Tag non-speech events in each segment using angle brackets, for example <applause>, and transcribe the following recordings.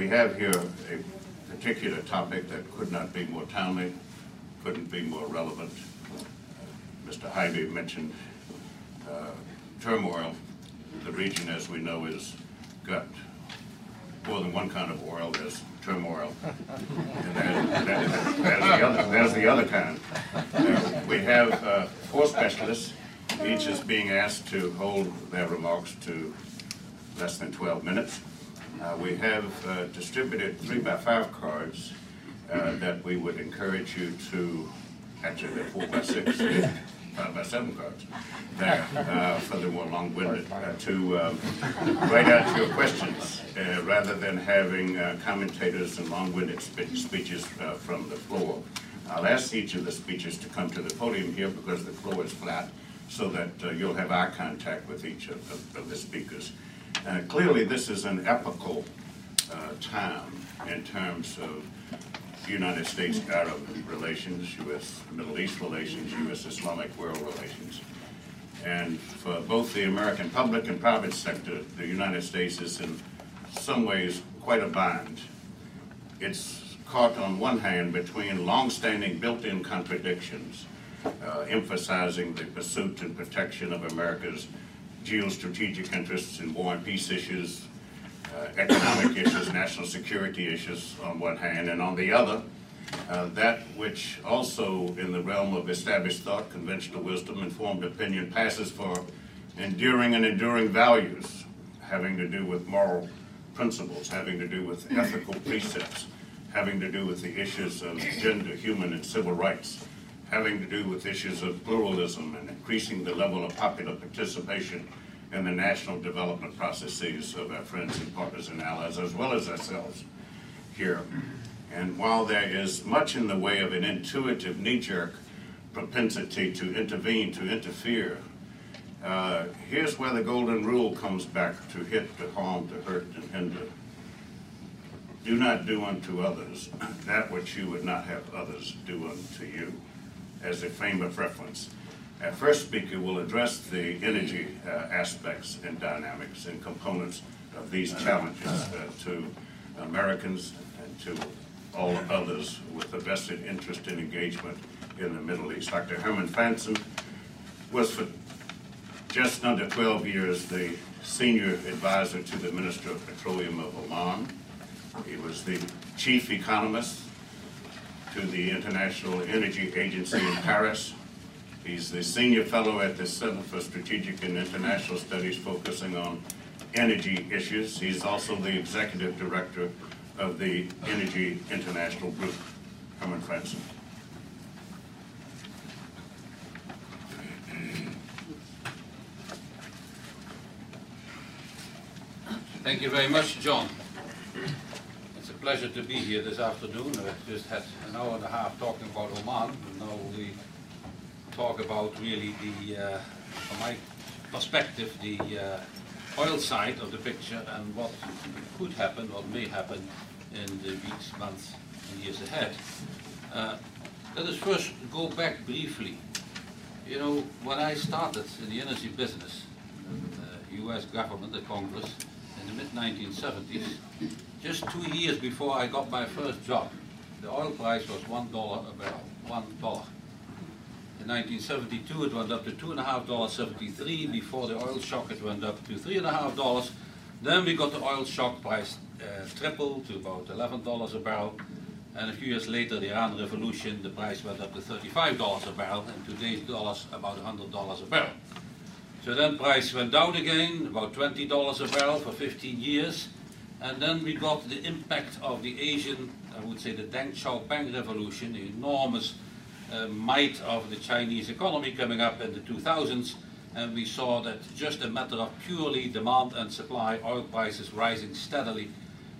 we have here a particular topic that could not be more timely, couldn't be more relevant. Uh, Mr. Hybe mentioned uh, turmoil. The region, as we know, is got more than one kind of oil. There's turmoil. <laughs> And there's, there's, there's the other, there's the other kind. Uh, we have uh, four specialists. Each is being asked to hold their remarks to less than 12 minutes. Uh, we have uh, distributed three by five cards uh, that we would encourage you to, actually they're four by six, <laughs> five by seven cards there uh, for the more long-winded, uh, to um, write out your questions uh, rather than having commentators and long-winded spe- speeches from the floor. I'll ask each of the speakers to come to the podium here because the floor is flat so that you'll have eye contact with each of, of, of the speakers. Uh, clearly, this is an epical uh, time in terms of United States-Arab relations, U.S. Middle East relations, U.S. Islamic world relations. And for both the American public and private sector, the United States is in some ways quite a bind. It's caught on one hand between long-standing built-in contradictions, uh, emphasizing the pursuit and protection of America's geostrategic interests in war and peace issues, uh, economic issues, national security issues on one hand, and on the other, uh, that which also in the realm of established thought, conventional wisdom, informed opinion passes for enduring and enduring values having to do with moral principles, having to do with ethical <laughs> precepts, having to do with the issues of gender, human, and civil rights, having to do with issues of pluralism and increasing the level of popular participation in the national development processes of our friends and partners and allies, as well as ourselves here. And while there is much in the way of an intuitive knee-jerk propensity to intervene, to interfere, uh, here's where the golden rule comes back to hit, to harm, to hurt, and hinder. Do not do unto others that which you would not have others do unto you, as a frame of reference. Our first speaker will address the energy uh, aspects and dynamics and components of these challenges uh, to Americans and to all others with a vested interest in engagement in the Middle East. Dr. Herman Franssen was for just under 12 years the senior advisor to the Minister of Petroleum of Oman. He was the chief economist to the International Energy Agency in Paris. He's the senior fellow at the Center for Strategic and International Studies focusing on energy issues. He's also the executive director of the Energy International Group. Herman Franssen. Thank you very much, John. Pleasure to be here this afternoon. I just had an hour and a half talking about Oman, now we talk about really the, uh, from my perspective, the uh, oil side of the picture and what could happen, what may happen in the weeks, months, and years ahead. Uh, let us first go back briefly. You know, when I started in the energy business, the U.S. government, the Congress, in the mid-1970s, just two years before I got my first job, the oil price was one dollar a barrel, one dollar. In 1972, it went up to two and a half dollars seventy-three. Before the oil shock, it went up to three and a half dollars. Then we got the oil shock price uh, tripled to about eleven dollars a barrel. And a few years later, the Iran Revolution, the price went up to thirty-five dollars a barrel, and today's dollars about hundred dollars a barrel. So then price went down again, about twenty dollars a barrel for 15 years. And then we got the impact of the Asian, I would say the Deng Xiaoping revolution, the enormous uh, might of the Chinese economy coming up in the 2000s. And we saw that just a matter of purely demand and supply, oil prices rising steadily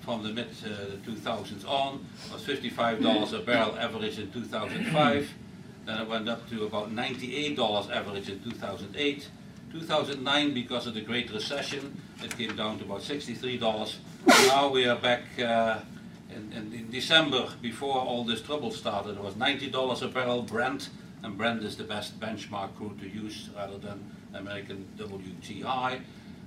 from the mid uh, 2000s on, was $55 a barrel average in 2005. Then it went up to about $98 average in 2008. 2009, because of the Great Recession, it came down to about $63. Now we are back uh, in, in, in, December, before all this trouble started, it was $90 a barrel Brent, and Brent is the best benchmark crude to use rather than American WTI.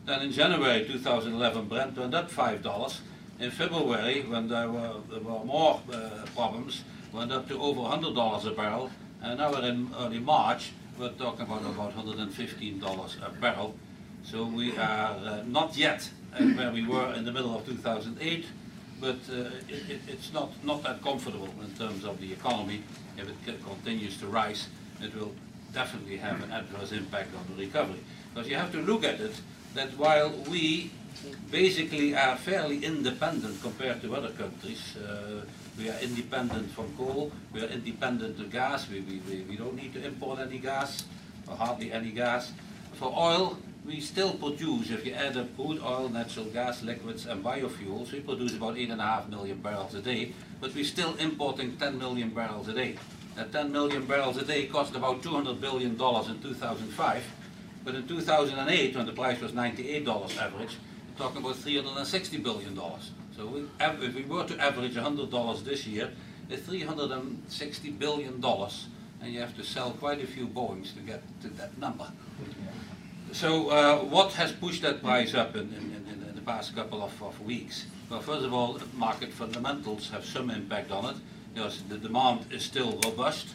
Then in January 2011, Brent went up $5, In February, when there were, there were more uh, problems, went up to over $100 a barrel, and now we're in early March, we're talking about about $115 a barrel. So we are uh, not yet at where we were in the middle of 2008, but uh, it, it, it's not, not that comfortable in terms of the economy. If it continues to rise, it will definitely have an adverse impact on the recovery. Because you have to look at it, that while we basically are fairly independent compared to other countries, uh, we are independent from coal, we are independent of gas, we, we, we, don't need to import any gas, or hardly any gas. For oil, we still produce, if you add up crude oil, natural gas, liquids and biofuels, we produce about 8.5 million barrels a day, but we're still importing 10 million barrels a day. That 10 million barrels a day cost about $200 billion in 2005, but in 2008, when the price was $98 average, we're talking about $360 billion. So we, if we were to average $100 this year, it's $360 billion, and you have to sell quite a few Boeings to get to that number. So uh, what has pushed that price up in, in, in, in the past couple of, of weeks? Well, first of all, market fundamentals have some impact on it. Because the demand is still robust.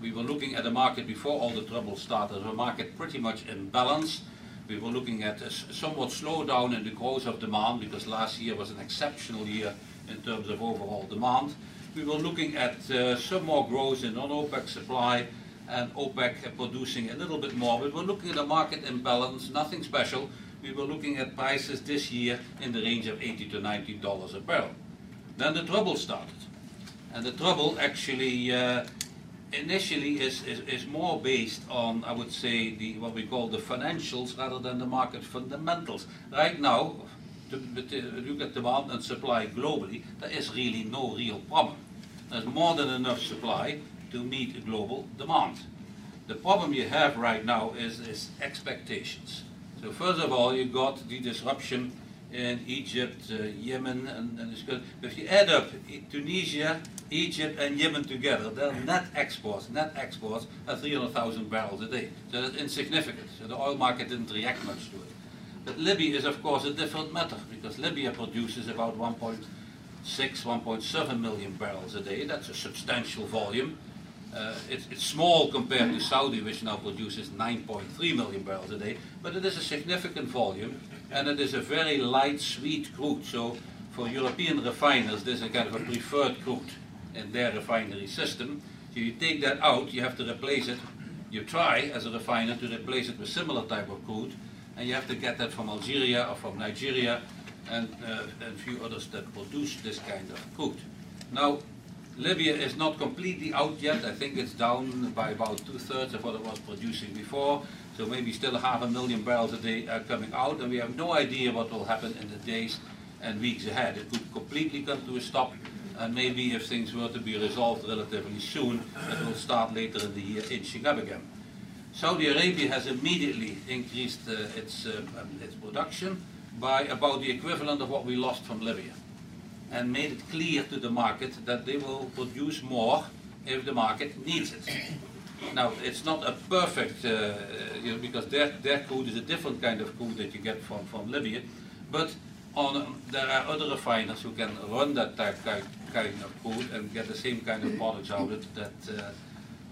We were looking at the market before all the trouble started, a market pretty much in balance. We were looking at a somewhat slowdown in the growth of demand because last year was an exceptional year in terms of overall demand. We were looking at uh, some more growth in non-OPEC supply and OPEC producing a little bit more. But we're looking at a market imbalance, nothing special. We were looking at prices this year in the range of 80 to 90 dollars a barrel. Then the trouble started. And the trouble actually uh, initially is, is, is more based on, I would say, the what we call the financials rather than the market fundamentals. Right now, to, to look at demand and supply globally, there is really no real problem. There's more than enough supply to meet global demand. The problem you have right now is, is expectations. So first of all, you got the disruption in Egypt, uh, Yemen, and, and it's good. If you add up Tunisia, Egypt, and Yemen together, their net exports, net exports, are 300,000 barrels a day. So that's insignificant. So the oil market didn't react much to it. But Libya is, of course, a different matter because Libya produces about 1.6, 1.7 million barrels a day. That's a substantial volume. Uh, it's, it's small compared to Saudi, which now produces 9.3 million barrels a day, but it is a significant volume, and it is a very light, sweet crude. So for European refiners, this is a kind of a preferred crude in their refinery system. So you take that out, you have to replace it. You try, as a refiner, to replace it with similar type of crude, and you have to get that from Algeria or from Nigeria and, uh, and a few others that produce this kind of crude. Now, Libya is not completely out yet. I think it's down by about two-thirds of what it was producing before. So maybe still half a million barrels a day are coming out, and we have no idea what will happen in the days and weeks ahead. It could completely come to a stop, and maybe if things were to be resolved relatively soon, it will start later in the year inching up again. Saudi Arabia has immediately increased uh, its, uh, its production by about the equivalent of what we lost from Libya and made it clear to the market that they will produce more if the market needs it. Now, it's not a perfect, uh, you know, because their, their crude is a different kind of crude that you get from, from Libya, but on, there are other refiners who can run that type kind, of crude and get the same kind of products out of it that uh,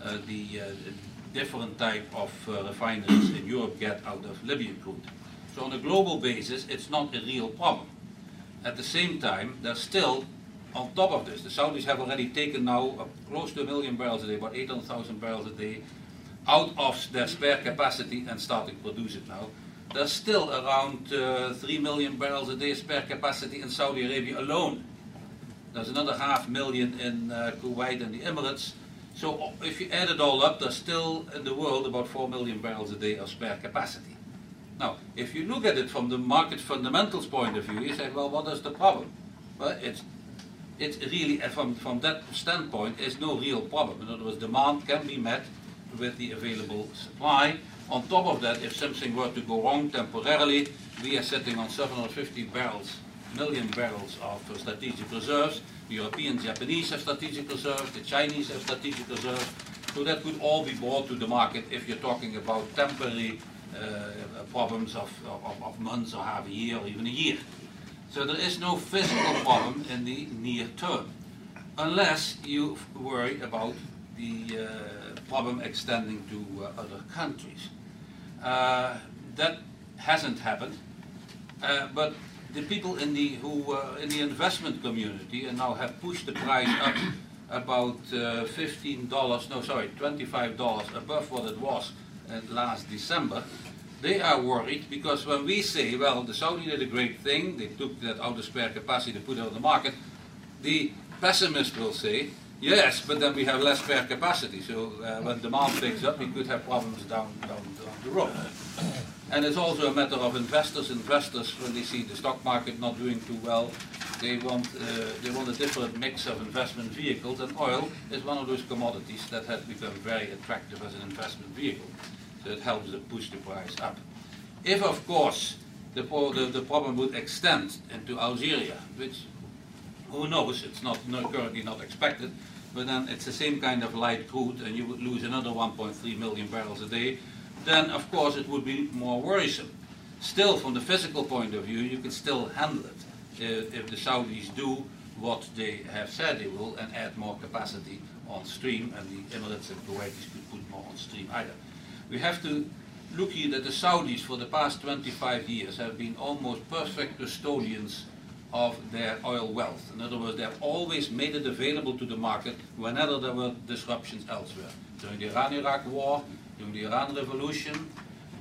uh, the uh, different type of uh, refineries in Europe get out of Libyan crude. So on a global basis, it's not a real problem. At the same time, there's still, on top of this, the Saudis have already taken now close to a million barrels a day, about 800,000 barrels a day, out of their spare capacity and starting to produce it now. There's still around uh, 3 million barrels a day spare capacity in Saudi Arabia alone. There's another half million in uh, Kuwait and the Emirates. So if you add it all up, there's still in the world about 4 million barrels a day of spare capacity. Now, if you look at it from the market fundamentals point of view, you say, well, what is the problem? Well, it's, it's really, from, from that standpoint, it's no real problem. In other words, demand can be met with the available supply. On top of that, if something were to go wrong temporarily, we are sitting on 750 barrels, million barrels of strategic reserves. The Europeans, Japanese have strategic reserves, the Chinese have strategic reserves. So that could all be brought to the market if you're talking about temporary uh, problems of, of, of months or half a year or even a year. So there is no physical problem in the near term, unless you worry about the uh, problem extending to uh, other countries. Uh, that hasn't happened, uh, but the people in the who uh, in the investment community and now have pushed the price up about uh, $15, no sorry, $25 above what it was last December, they are worried because when we say, well, the Saudi did a great thing, they took that outer spare capacity to put it on the market, the pessimist will say, yes, but then we have less spare capacity, so uh, when demand picks up, we could have problems down, down, down the road. And it's also a matter of investors. Investors, when they see the stock market not doing too well, they want, uh, they want a different mix of investment vehicles, and oil is one of those commodities that has become very attractive as an investment vehicle. It helps to push the price up. If, of course, the, pro the, the problem would extend into Algeria, which who knows, it's not, not currently not expected, but then it's the same kind of light crude and you would lose another 1.3 million barrels a day, then of course it would be more worrisome. Still, from the physical point of view, you can still handle it if the Saudis do what they have said they will and add more capacity on stream, and the Emirates and Kuwaitis could put more on stream either. We have to look here that the Saudis for the past 25 years have been almost perfect custodians of their oil wealth. In other words, they have always made it available to the market whenever there were disruptions elsewhere. During the Iran-Iraq war, during the Iran Revolution,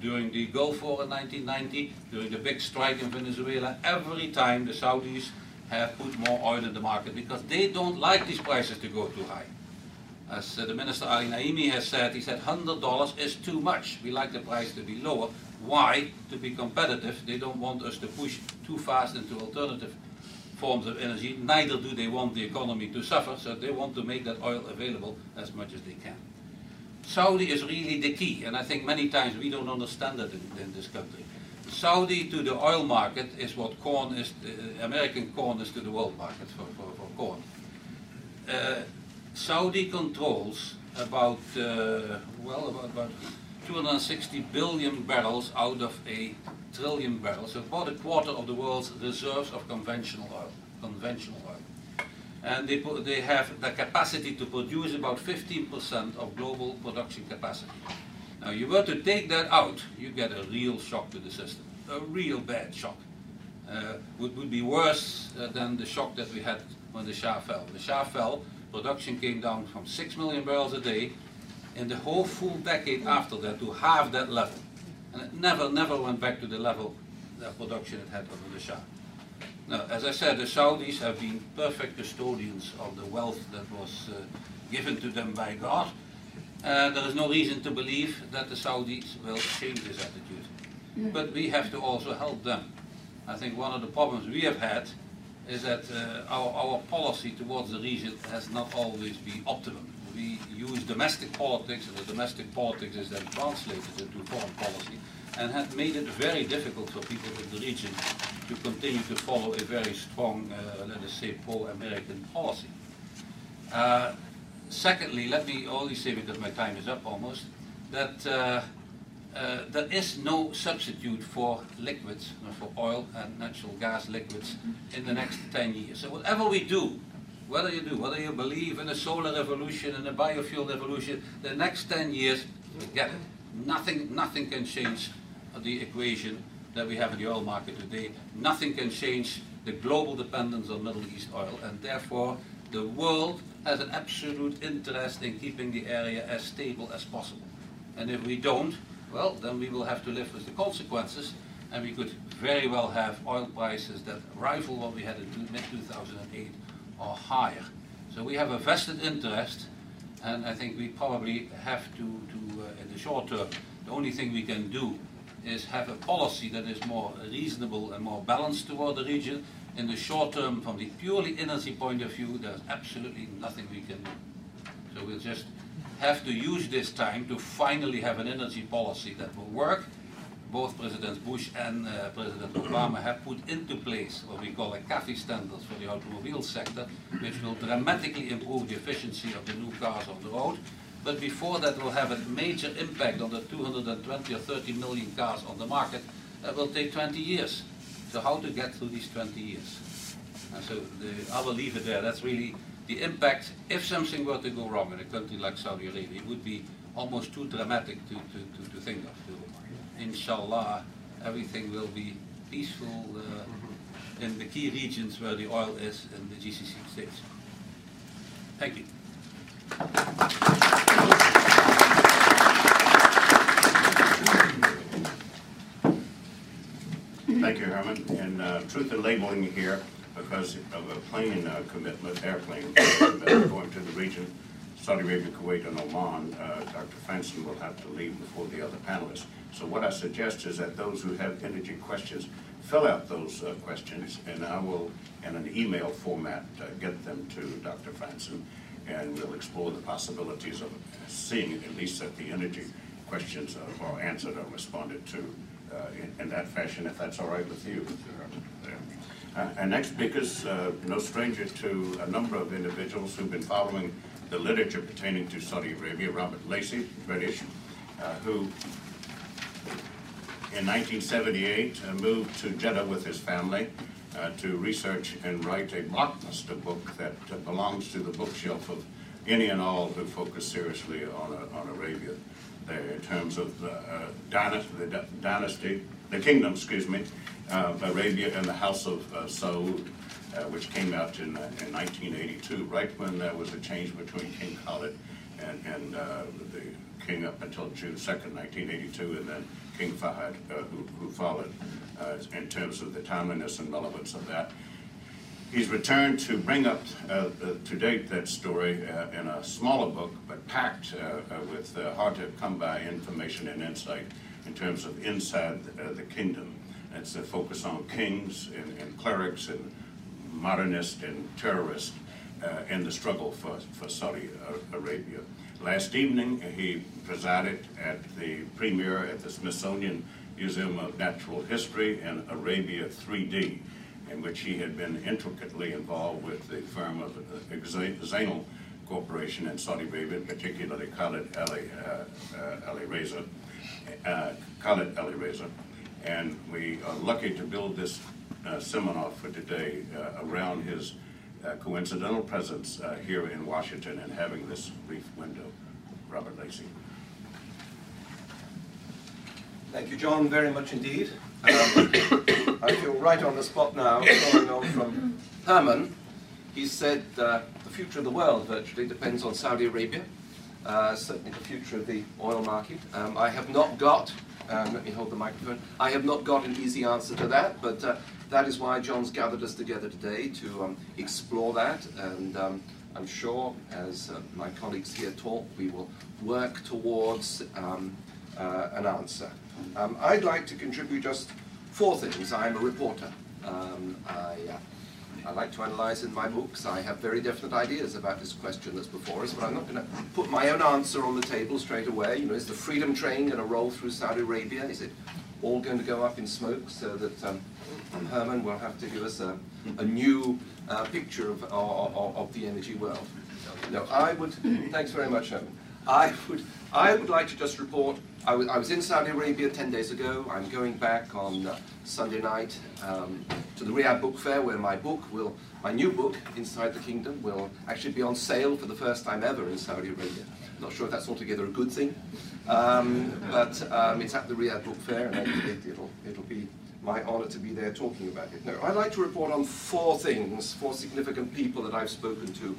during the Gulf War in 1990, during the big strike in Venezuela, every time the Saudis have put more oil in the market because they don't like these prices to go too high. As uh, the Minister Ali Naimi has said, he said $100 is too much. We like the price to be lower. Why? To be competitive. They don't want us to push too fast into alternative forms of energy. Neither do they want the economy to suffer, so they want to make that oil available as much as they can. Saudi is really the key, and I think many times we don't understand that in, in this country. Saudi to the oil market is what corn is, uh, American corn is to the world market for, for, for corn. Uh, Saudi controls about, uh, well, about, about 260 billion barrels out of a trillion barrels, so about a quarter of the world's reserves of conventional oil. Conventional oil and they, they have the capacity to produce about 15% of global production capacity. Now, you were to take that out, you get a real shock to the system, a real bad shock. Uh, would, would be worse uh, than the shock that we had when the Shah fell. The Shah fell, production came down from 6 million barrels a day in the whole full decade after that to half that level. And it never, never went back to the level that production it had under the Shah. Now, as I said, the Saudis have been perfect custodians of the wealth that was uh, given to them by God. Uh, there is no reason to believe that the Saudis will change this attitude. But we have to also help them. I think one of the problems we have had is that uh, our, our policy towards the region has not always been optimum. We use domestic politics, and the domestic politics is then translated into foreign policy and had made it very difficult for people in the region to continue to follow a very strong, uh, let us say, pro-American policy. Uh, secondly, let me only say, because my time is up almost, that uh, uh there is no substitute for liquids, for oil and natural gas liquids in the next 10 years. So whatever we do, whether you do, whether you believe in a solar revolution, in a biofuel revolution, the next 10 years, forget it. Nothing, nothing can change the equation that we have in the oil market today. Nothing can change the global dependence on Middle East oil, and therefore the world has an absolute interest in keeping the area as stable as possible. And if we don't, well, then we will have to live with the consequences, and we could very well have oil prices that rival what we had in mid-2008 or higher. So we have a vested interest, and I think we probably have to, to uh, in the short term, the only thing we can do is have a policy that is more reasonable and more balanced toward the region. In the short term, from the purely energy point of view, there's absolutely nothing we can do. So we'll just have to use this time to finally have an energy policy that will work. Both President Bush and uh, President Obama have put into place what we call a CAFE standards for the automobile sector, which will dramatically improve the efficiency of the new cars on the road but before that will have a major impact on the 220 or 30 million cars on the market, that will take 20 years. So how to get through these 20 years? And so the, I will leave it there. That's really the impact. If something were to go wrong in a country like Saudi Arabia, it would be almost too dramatic to, to, to, to think of. To, inshallah, everything will be peaceful uh, in the key regions where the oil is in the GCC states. Thank you. Thank you, Herman. And uh, truth in labeling here, because of a plane uh, commitment, airplane commitment going to the region, Saudi Arabia, Kuwait, and Oman, uh, Dr. Franssen will have to leave before the other panelists. So what I suggest is that those who have energy questions, fill out those uh, questions, and I will, in an email format, uh, get them to Dr. Franssen, and we'll explore the possibilities of seeing at least that the energy questions are- are answered or responded to uh, in in that fashion, if that's all right with you. Uh, Our next speaker's uh, no stranger to a number of individuals who've been following the literature pertaining to Saudi Arabia. Robert Lacey, British, uh, who in 1978 uh, moved to Jeddah with his family uh, to research and write a blockbuster book that uh, belongs to the bookshelf of any and all who focus seriously on, uh, on Arabia there in terms of the uh, dynasty, the dynasty, the kingdom, excuse me, of Arabia and the House of uh, Saud, uh, which came out in, uh, in 1982, right when there was a change between King Khalid and, and uh, the king up until June 2nd, 1982, and then King Fahd, uh, who, who followed, uh, in terms of the timeliness and relevance of that. He's returned to bring up uh, uh, to date that story uh, in a smaller book, but packed uh, uh, with uh, hard to come by information and insight in terms of inside uh, the kingdom. It's a focus on kings and, and clerics and modernists and terrorists uh, in the struggle for, for Saudi Arabia. Last evening, he presided at the premiere at the Smithsonian Museum of Natural History in Arabia 3D in which he had been intricately involved with the firm of uh, Xenel Corporation in Saudi Arabia, particularly Khalid Ali, uh, uh, Ali Reza, uh, Khalid Ali Reza. And we are lucky to build this uh, seminar for today uh, around his uh, coincidental presence uh, here in Washington and having this brief window. Robert Lacey. Thank you, John, very much indeed. Um, <coughs> I feel right on the spot now, following on from Herman. He said the future of the world virtually depends on Saudi Arabia, uh, certainly the future of the oil market. Um, I have not got, um, let me hold the microphone, I have not got an easy answer to that, but uh, that is why John's gathered us together today to um, explore that. And um, I'm sure, as uh, my colleagues here talk, we will work towards um, uh, an answer. Um, I'd like to contribute just four things. I'm a reporter. Um, I, uh, I like to analyse in my books. I have very definite ideas about this question that's before us, but I'm not going to put my own answer on the table straight away. You know, is the freedom train going to roll through Saudi Arabia? Is it all going to go up in smoke so that um, Herman will have to give us a, a new uh, picture of, of, of the energy world? No, I would. Thanks very much, Herman. I would, I would like to just report. I was, I was in Saudi Arabia 10 days ago. I'm going back on uh, Sunday night um, to the Riyadh Book Fair, where my book will, my new book, Inside the Kingdom, will actually be on sale for the first time ever in Saudi Arabia. Not sure if that's altogether a good thing, um, but um, it's at the Riyadh Book Fair, and it, it'll, it'll be my honour to be there talking about it. No, I'd like to report on four things, four significant people that I've spoken to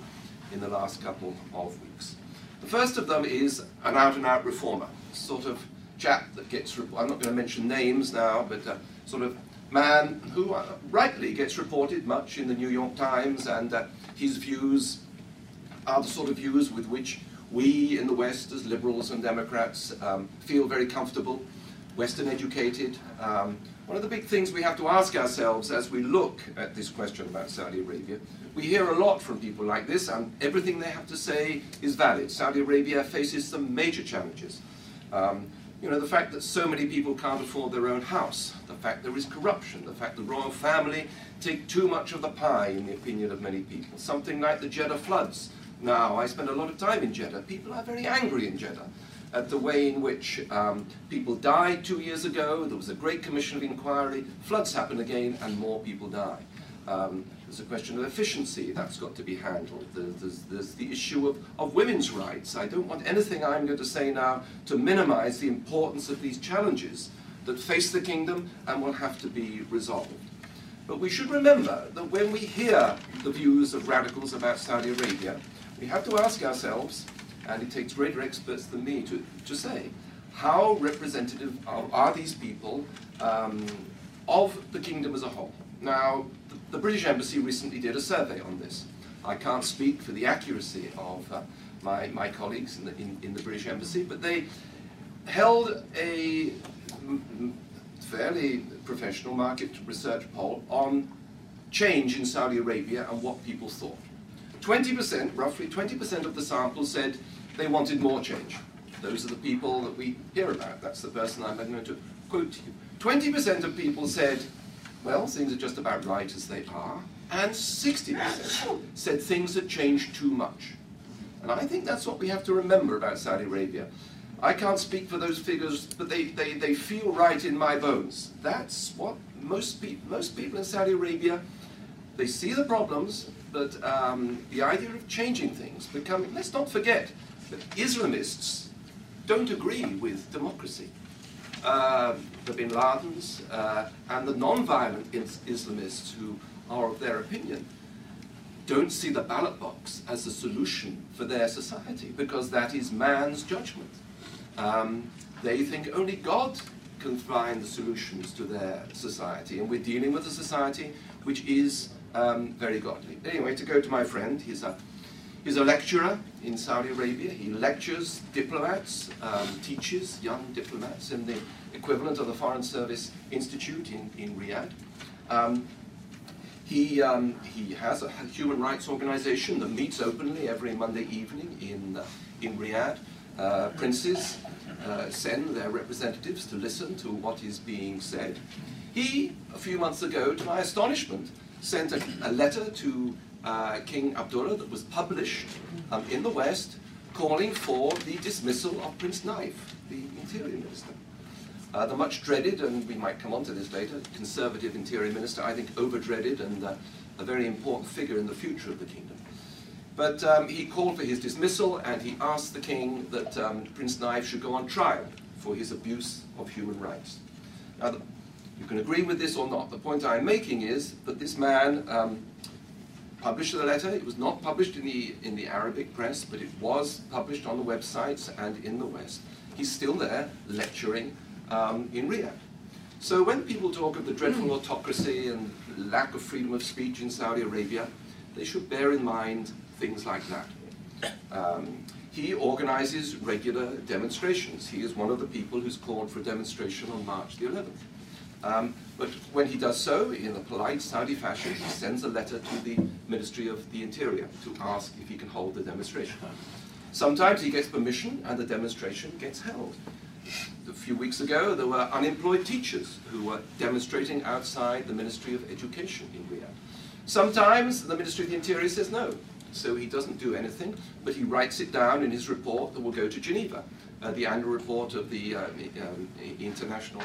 in the last couple of weeks. The first of them is an out-and-out reformer, sort of chap that gets, I'm not going to mention names now, but uh, sort of man who uh, rightly gets reported much in the New York Times, and uh, his views are the sort of views with which we in the West, as liberals and Democrats, um, feel very comfortable, Western educated. Um, one of the big things we have to ask ourselves as we look at this question about Saudi Arabia, we hear a lot from people like this, and everything they have to say is valid. Saudi Arabia faces some major challenges. Um, you know, the fact that so many people can't afford their own house, the fact there is corruption, the fact the royal family take too much of the pie, in the opinion of many people. Something like the Jeddah floods. Now, I spend a lot of time in Jeddah. People are very angry in Jeddah. At the way in which um, people died two years ago. There was a great commission of inquiry. Floods happen again, and more people die. Um, there's a question of efficiency that's got to be handled. There's, there's, the issue of, of women's rights. I don't want anything I'm going to say now to minimize the importance of these challenges that face the kingdom and will have to be resolved. But we should remember that when we hear the views of radicals about Saudi Arabia, we have to ask ourselves, and it takes greater experts than me to, to say, how representative are, are these people um, of the kingdom as a whole? Now, the, the, British Embassy recently did a survey on this. I can't speak for the accuracy of uh, my, my colleagues in the, in, in the British Embassy, but they held a fairly professional market research poll on change in Saudi Arabia and what people thought. 20%, roughly 20% of the sample said they wanted more change. Those are the people that we hear about. That's the person I'm going to quote to you. 20% of people said, well, things are just about right as they are. And 60% said things had changed too much. And I think that's what we have to remember about Saudi Arabia. I can't speak for those figures, but they, they, they feel right in my bones. That's what most, pe most people in Saudi Arabia, they see the problems, but um, the idea of changing things, becoming, let's not forget that Islamists don't agree with democracy. Uh, the bin Ladens uh, and the non-violent Islamists who are of their opinion don't see the ballot box as a solution for their society because that is man's judgment. Um, they think only God can find the solutions to their society, and we're dealing with a society which is um, very godly. Anyway, to go to my friend, he's a, he's a lecturer in Saudi Arabia. He lectures diplomats, um, teaches young diplomats in the equivalent of the Foreign Service Institute in, in Riyadh. Um, he, um, he has a human rights organization that meets openly every Monday evening in, uh, in Riyadh. Uh, princes uh, send their representatives to listen to what is being said. He, a few months ago, to my astonishment, sent a, a letter to uh, King Abdullah that was published um, in the West calling for the dismissal of Prince Naif, the Interior Minister. Uh, the much dreaded, and we might come on to this later, conservative Interior Minister, I think over dreaded and uh, a very important figure in the future of the kingdom. But um, he called for his dismissal and he asked the king that um, Prince Naif should go on trial for his abuse of human rights. Now, you can agree with this or not. The point I'm making is that this man um, published the letter. It was not published in the, in the Arabic press, but it was published on the websites and in the West. He's still there lecturing um, in Riyadh. So when people talk of the dreadful autocracy and lack of freedom of speech in Saudi Arabia, they should bear in mind things like that. Um, he organizes regular demonstrations. He is one of the people who's called for a demonstration on March the 11th. Um, but when he does so, in a polite Saudi fashion, he sends a letter to the Ministry of the Interior to ask if he can hold the demonstration. Sometimes he gets permission and the demonstration gets held. A few weeks ago, there were unemployed teachers who were demonstrating outside the Ministry of Education in Riyadh. Sometimes the Ministry of the Interior says no, so he doesn't do anything, but he writes it down in his report that will go to Geneva, uh, the annual report of the uh, um, International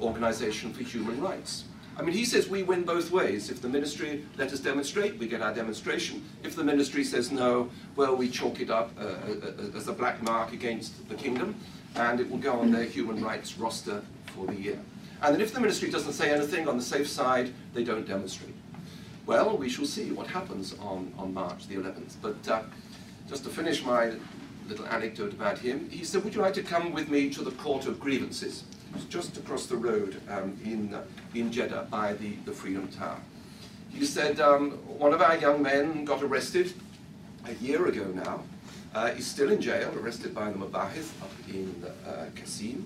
Organization for Human Rights. I mean, he says we win both ways. If the ministry let us demonstrate, we get our demonstration. If the ministry says no, well, we chalk it up uh, uh, uh as a black mark against the kingdom, and it will go on their human rights roster for the year. And then if the ministry doesn't say anything on the safe side, they don't demonstrate. Well, we shall see what happens on, on March the 11th. But uh, just to finish my little anecdote about him, he said, would you like to come with me to the Court of Grievances? It's just across the road um, in, in Jeddah by the, the Freedom Tower. He said, um, one of our young men got arrested a year ago now. Uh, he's still in jail, arrested by the Mabahith up in uh, Qasim,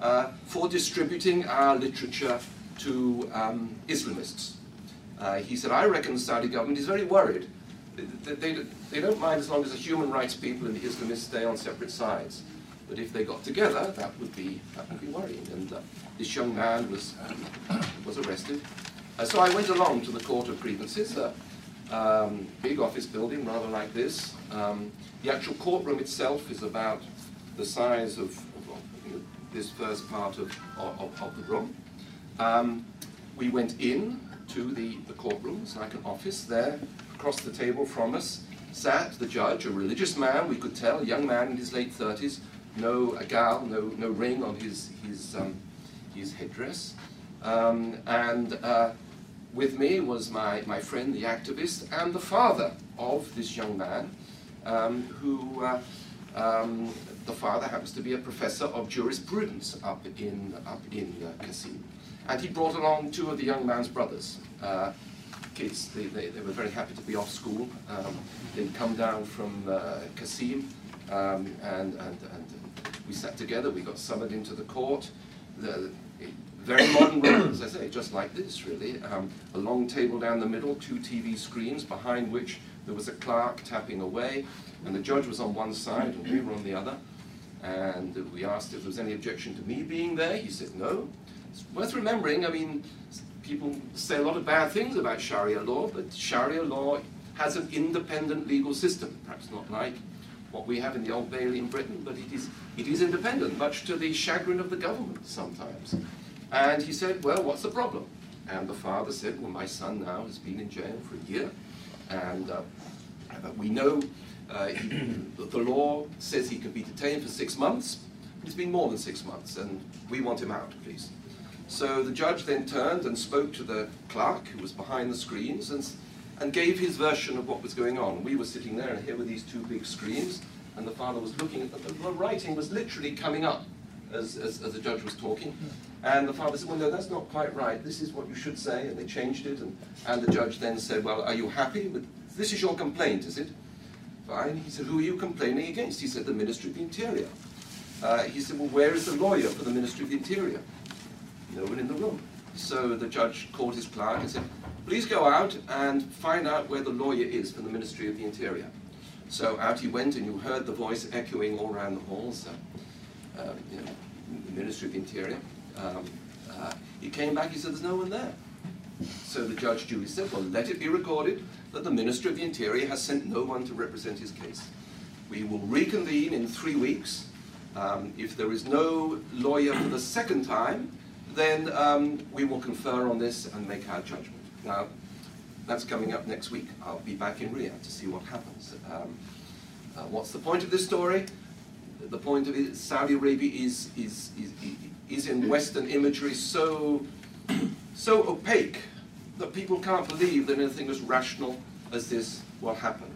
uh, for distributing our literature to um, Islamists. Uh, he said, I reckon the Saudi government is very worried. They, they, they, don't mind as long as the human rights people and the Islamists stay on separate sides. But if they got together, that would be, that would be worrying. And uh, this young man was, um, was arrested. Uh, so I went along to the Court of Grievances, a um, big office building, rather like this. Um, the actual courtroom itself is about the size of, of you know, this first part of, of, of the room. Um, we went in to the, the courtroom, it's like an office there. Across the table from us sat the judge, a religious man, we could tell, a young man in his late 30s, no agal, no, no ring on his, his, um, his headdress. Um, and uh, with me was my, my friend, the activist, and the father of this young man, um, who uh, um, the father happens to be a professor of jurisprudence up in, up in uh. And he brought along two of the young man's brothers, uh, kids. They, they, they, were very happy to be off school. Um, they'd come down from uh, Qasim, um, and, and, and we sat together. We got summoned into the court. The, very modern room, as I say, just like this, really. Um, a long table down the middle, two TV screens, behind which there was a clerk tapping away, and the judge was on one side and we were on the other. And we asked if there was any objection to me being there. He said no. It's worth remembering, I mean, people say a lot of bad things about Sharia law, but Sharia law has an independent legal system, perhaps not like what we have in the Old Bailey in Britain, but it is, it is independent, much to the chagrin of the government sometimes. And he said, well, what's the problem? And the father said, well, my son now has been in jail for a year, and uh, we know uh, he, the law says he can be detained for six months. But it's been more than six months, and we want him out, please. So the judge then turned and spoke to the clerk, who was behind the screens, and, and gave his version of what was going on. We were sitting there, and here were these two big screens, and the father was looking at them. The writing was literally coming up as, as, as the judge was talking. And the father said, well, no, that's not quite right. This is what you should say. And they changed it. And, and the judge then said, well, are you happy with, this is your complaint, is it? Fine. He said, who are you complaining against? He said, the Ministry of the Interior. Uh, he said, well, where is the lawyer for the Ministry of the Interior? No one in the room. So the judge called his clerk and said, please go out and find out where the lawyer is for the Ministry of the Interior. So out he went, and you heard the voice echoing all around the halls. Uh, uh, you know, the Ministry of the Interior. Um, uh, he came back, he said, there's no one there. So the judge duly said, well, let it be recorded that the Minister of the Interior has sent no one to represent his case. We will reconvene in three weeks. Um, if there is no lawyer for the second time, then um, we will confer on this and make our judgment. Now, that's coming up next week. I'll be back in Riyadh to see what happens. Um, uh, what's the point of this story? The point of it, Saudi Arabia is, is, is, is in Western imagery so, so opaque that people can't believe that anything as rational as this will happen.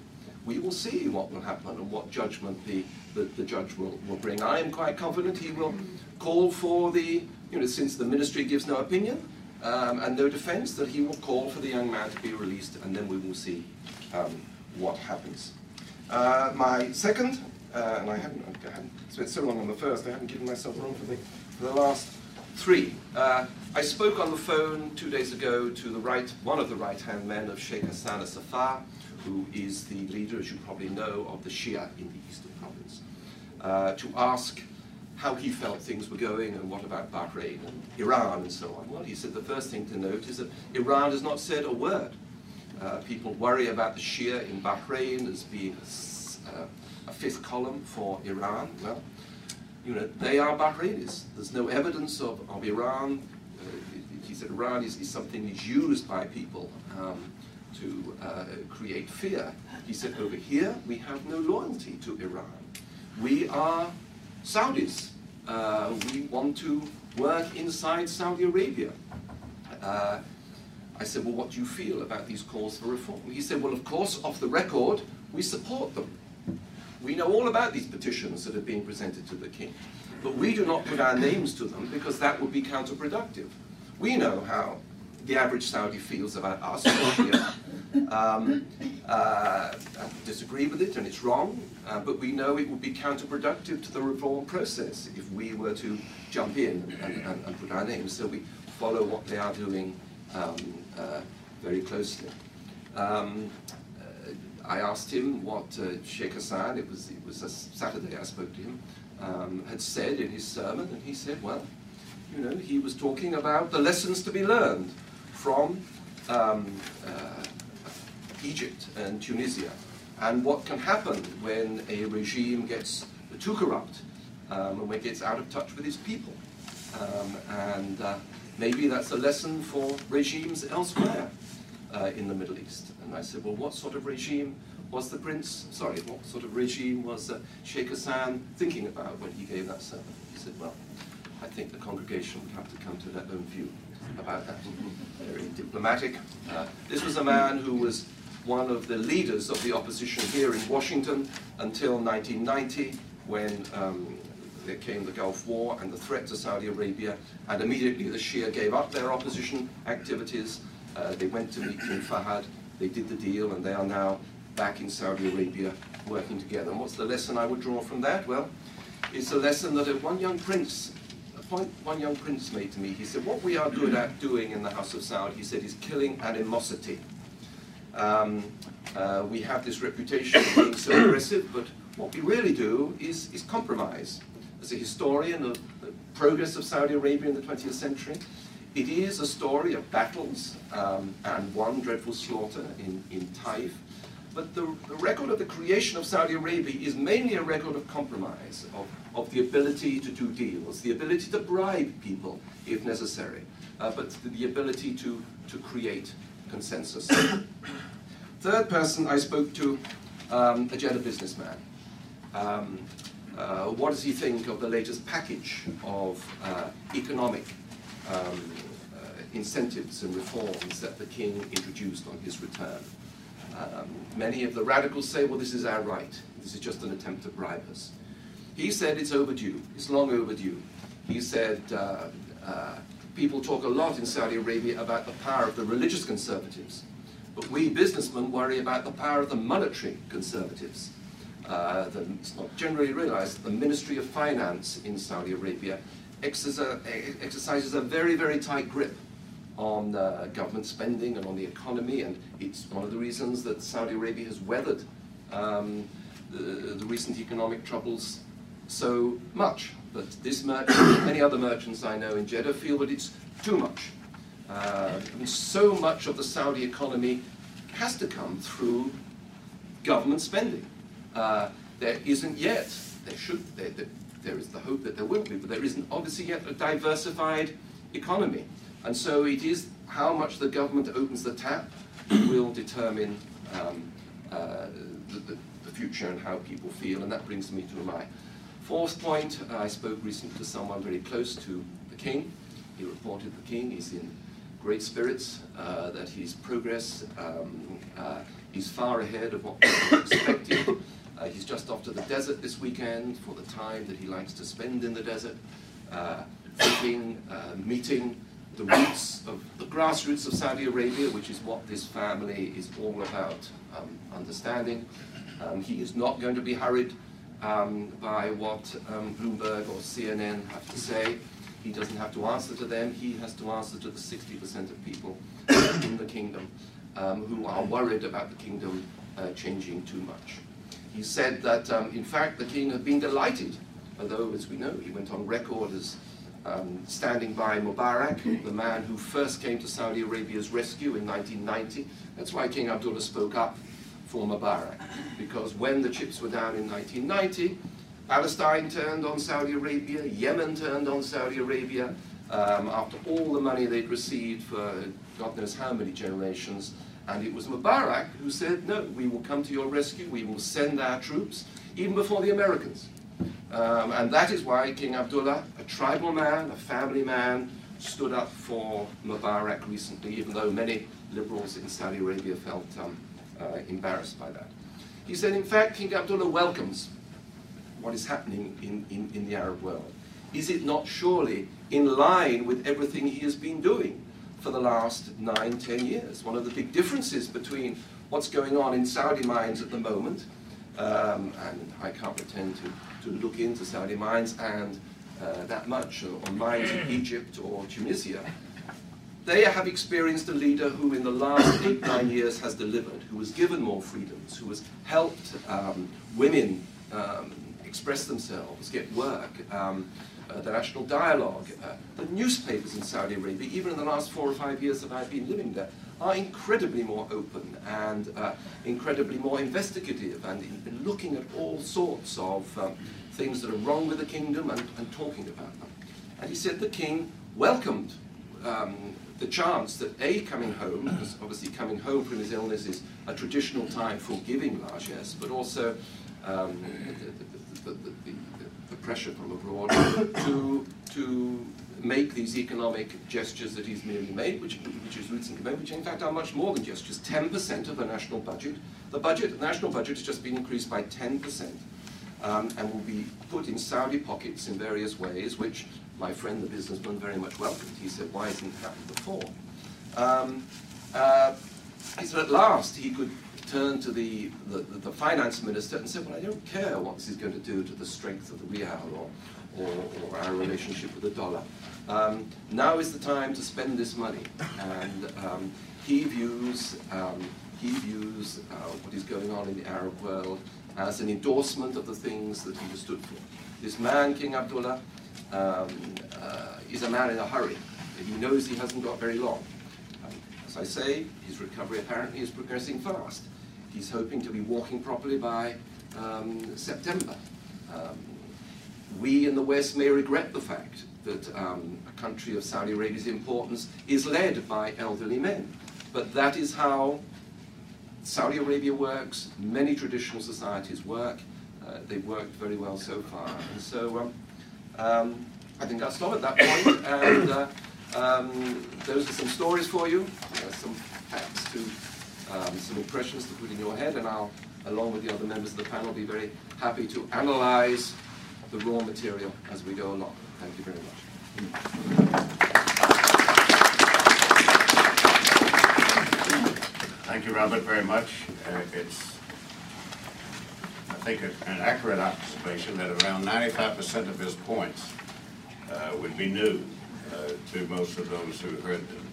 We will see what will happen and what judgment the, the, the judge will, will bring. I am quite confident he will call for the, you know, since the ministry gives no opinion um, and no defense, that he will call for the young man to be released and then we will see um, what happens. Uh, my second, uh, and I haven't, I haven't spent so long on the first, I haven't given myself room for the, for the last three. Uh, I spoke on the phone two days ago to the right, one of the right-hand men of Sheikh Hassan al-Safar, who is the leader, as you probably know, of the Shia in the Eastern Province, uh, to ask how he felt things were going and what about Bahrain and Iran and so on. Well, he said the first thing to note is that Iran has not said a word. Uh, people worry about the Shia in Bahrain as being a, uh, a fifth column for Iran. Well, you know, they are Bahrainis. There's no evidence of, of Iran. Uh, he said Iran is, is something that's used by people um, to uh, create fear. He said over here we have no loyalty to Iran. We are Saudis. Uh, we want to work inside Saudi Arabia. Uh, I said, well, what do you feel about these calls for reform? He said, well, of course, off the record, we support them. We know all about these petitions that are being presented to the king, but we do not put our names to them because that would be counterproductive. We know how the average Saudi feels about us. <coughs> um, uh, disagree with it and it's wrong, uh, but we know it would be counterproductive to the reform process if we were to jump in and, and, and put our names. So we follow what they are doing um, uh, very closely. Um, I asked him what uh, Sheikh Hassan, it was, it was a Saturday I spoke to him, um, had said in his sermon, and he said, well, you know, he was talking about the lessons to be learned from um, uh, Egypt and Tunisia, and what can happen when a regime gets too corrupt um, and when it gets out of touch with its people. Um, and uh, maybe that's a lesson for regimes elsewhere uh, in the Middle East. And I said, well, what sort of regime was the prince, sorry, what sort of regime was uh, Sheikh Hassan thinking about when he gave that sermon? He said, well, I think the congregation would have to come to their own view about that. <laughs> Very diplomatic. Uh, this was a man who was one of the leaders of the opposition here in Washington until 1990, when um, there came the Gulf War and the threat to Saudi Arabia, and immediately the Shia gave up their opposition activities. Uh, they went to meet King Fahad, they did the deal, and they are now back in Saudi Arabia working together. And what's the lesson I would draw from that? Well, it's a lesson that one young prince point one young prince made to me. He said, what we are good at doing in the House of Saud, he said, is killing animosity. Um, uh, we have this reputation of being so aggressive, but what we really do is, is compromise. As a historian of the progress of Saudi Arabia in the 20th century, it is a story of battles um, and one dreadful slaughter in, in Taif. But the, the, record of the creation of Saudi Arabia is mainly a record of compromise, of, of the ability to do deals, the ability to bribe people if necessary, uh, but the ability to, to create consensus. <coughs> Third person I spoke to, um, a Jeddah businessman. Um, uh, what does he think of the latest package of uh, economic um, uh, incentives and reforms that the king introduced on his return? Um, many of the radicals say, well, this is our right. This is just an attempt to bribe us. He said it's overdue. It's long overdue. He said uh, uh, people talk a lot in Saudi Arabia about the power of the religious conservatives. But we businessmen worry about the power of the monetary conservatives. Uh, the, it's not generally realized that the Ministry of Finance in Saudi Arabia exercises a very, very tight grip on uh, government spending and on the economy, and it's one of the reasons that Saudi Arabia has weathered um, the, the, recent economic troubles so much. But this merchant, many other merchants I know in Jeddah feel that it's too much. Uh, so much of the Saudi economy has to come through government spending. Uh, there isn't yet, there should, there, there, there is the hope that there will be, but there isn't obviously yet a diversified economy. And so it is how much the government opens the tap will determine um, uh, the, the, the, future and how people feel, and that brings me to my fourth point. I spoke recently to someone very close to the king. He reported the king is in great spirits, uh, that his progress um, uh, is far ahead of what <coughs> people expected. Uh, he's just off to the desert this weekend for the time that he likes to spend in the desert, uh, thinking, uh, meeting the roots of the grassroots of Saudi Arabia, which is what this family is all about um, understanding. Um, he is not going to be hurried um, by what um, Bloomberg or CNN have to say. He doesn't have to answer to them, he has to answer to the 60% of people <coughs> in the kingdom um, who are worried about the kingdom uh, changing too much. He said that, um, in fact, the king had been delighted, although, as we know, he went on record as um, standing by Mubarak, the man who first came to Saudi Arabia's rescue in 1990. That's why King Abdullah spoke up for Mubarak, because when the chips were down in 1990, Palestine turned on Saudi Arabia, Yemen turned on Saudi Arabia, um, after all the money they'd received for God knows how many generations. And it was Mubarak who said, no, we will come to your rescue, we will send our troops, even before the Americans. Um, and that is why King Abdullah, a tribal man, a family man, stood up for Mubarak recently, even though many liberals in Saudi Arabia felt um, uh, embarrassed by that. He said, in fact, King Abdullah welcomes what is happening in, in, in the Arab world? Is it not surely in line with everything he has been doing for the last nine, ten years? One of the big differences between what's going on in Saudi mines at the moment, um, and I can't pretend to, to look into Saudi mines and uh, that much, or, or mines in Egypt or Tunisia, they have experienced a leader who in the last eight, nine years has delivered, who has given more freedoms, who has helped um, women um, express themselves, get work, um, uh, the national dialogue, uh, the newspapers in Saudi Arabia, even in the last four or five years that I've been living there, are incredibly more open and uh, incredibly more investigative and in, looking at all sorts of um, things that are wrong with the kingdom and, and talking about them. And he said the king welcomed um, the chance that A, coming home, because obviously coming home from his illness is a traditional time for giving largesse, but also um, the, the, the, the, pressure from abroad to, to make these economic gestures that he's merely made, which, which is recently made, which in fact are much more than gestures. 10% of the national budget. The budget, the national budget has just been increased by 10% um, and will be put in Saudi pockets in various ways, which my friend, the businessman, very much welcomed. He said, why hasn't it happened before? Um, uh, he said, at last he could turn to the, the, the, finance minister and say, well, I don't care what this is going to do to the strength of the riyal or, or, or our relationship with the dollar. Um, now is the time to spend this money. And um, he views, um, he views uh, what is going on in the Arab world as an endorsement of the things that he stood for. This man, King Abdullah, um, uh, is a man in a hurry. He knows he hasn't got very long. Um, as I say, his recovery apparently is progressing fast. He's hoping to be walking properly by um, September. Um, we in the West may regret the fact that um, a country of Saudi Arabia's importance is led by elderly men. But that is how Saudi Arabia works, many traditional societies work. Uh, they've worked very well so far. And so um, um, I think I'll stop at that point. And uh, um, those are some stories for you, uh, some facts to, um, some impressions to put in your head. And I'll, along with the other members of the panel, be very happy to analyze the raw material as we go along. Thank you very much. Thank you, Robert, very much. Uh, it's, I think, an accurate observation that around 95% of his points uh, would be new uh, to most of those who heard them.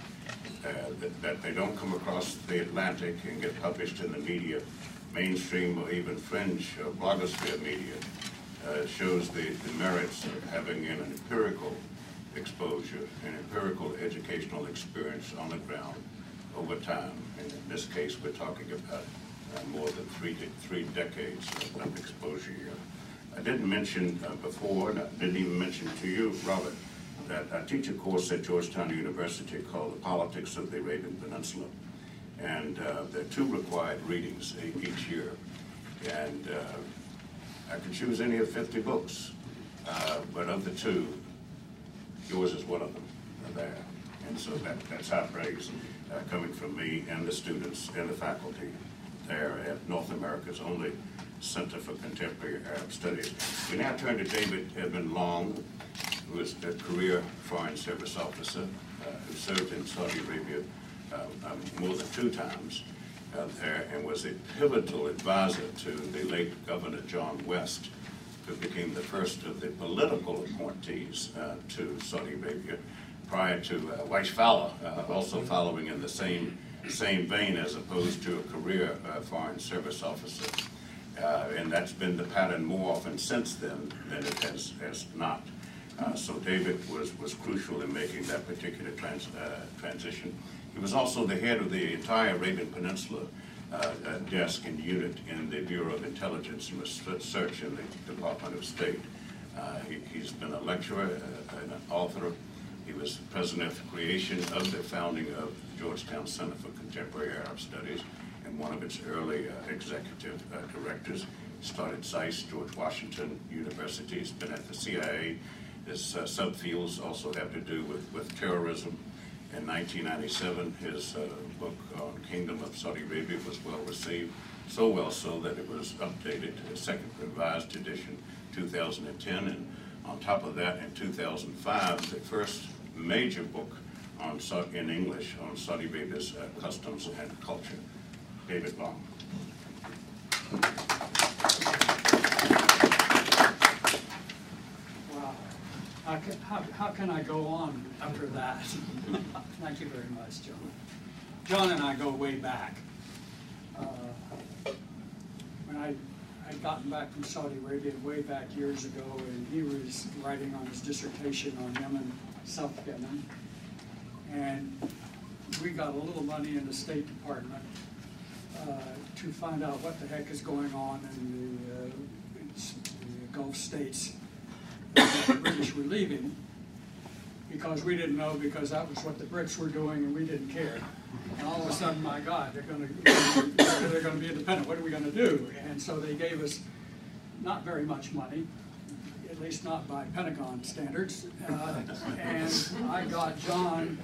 Uh, that, that, they don't come across the Atlantic and get published in the media, mainstream or even fringe or blogosphere media, uh, shows the, the merits of having an empirical exposure, an empirical educational experience on the ground over time. And in this case, we're talking about uh, more than three, de three decades of exposure here. I didn't mention uh, before, and I didn't even mention to you, Robert, that I teach a course at Georgetown University called The Politics of the Arabian Peninsula. And uh, there are two required readings each year. And uh, I can choose any of 50 books, uh, but of the two, yours is one of them there. And so that, that's high praise uh, coming from me and the students and the faculty there at North America's only Center for Contemporary Arab Studies. We now turn to David Edmund Long, who is a career Foreign Service officer uh, who served in Saudi Arabia uh, um, more than two times uh, there and was a pivotal advisor to the late Governor John West, who became the first of the political appointees uh, to Saudi Arabia prior to uh, uh, also following in the same same vein as opposed to a career uh, foreign service officer. Uh, and that's been the pattern more often since then than it has, has not. Uh, so David was, was crucial in making that particular trans, uh, transition. He was also the head of the entire Arabian Peninsula desk and unit in the Bureau of Intelligence and Research in the Department of State. He, has been a lecturer, an author, was president of the creation of the founding of Georgetown Center for Contemporary Arab Studies and one of its early uh, executive uh, directors. Started SAIS, George Washington University. He's been at the CIA. His uh, subfields also have to do with, with terrorism. In 1997, his uh, book on Kingdom of Saudi Arabia was well received, so well so that it was updated to a second revised edition 2010. And on top of that, in 2005, the first major book on in English on Saudi Arabia's uh, customs and culture. David Long. Wow. How can, how, how can I go on after that? <laughs> Thank you very much, John. John and I go way back. Uh, when I I'd gotten back from Saudi Arabia way back years ago, and he was writing on his dissertation on Yemen South Yemen. And we got a little money in the State Department uh, to find out what the heck is going on in the, uh, the Gulf states that the British were leaving. Because we didn't know, because that was what the Brits were doing and we didn't care. And all of a sudden, my God, they're gonna, they're gonna be independent, what are we gonna do? And so they gave us not very much money, at least not by Pentagon standards. Uh, And I got John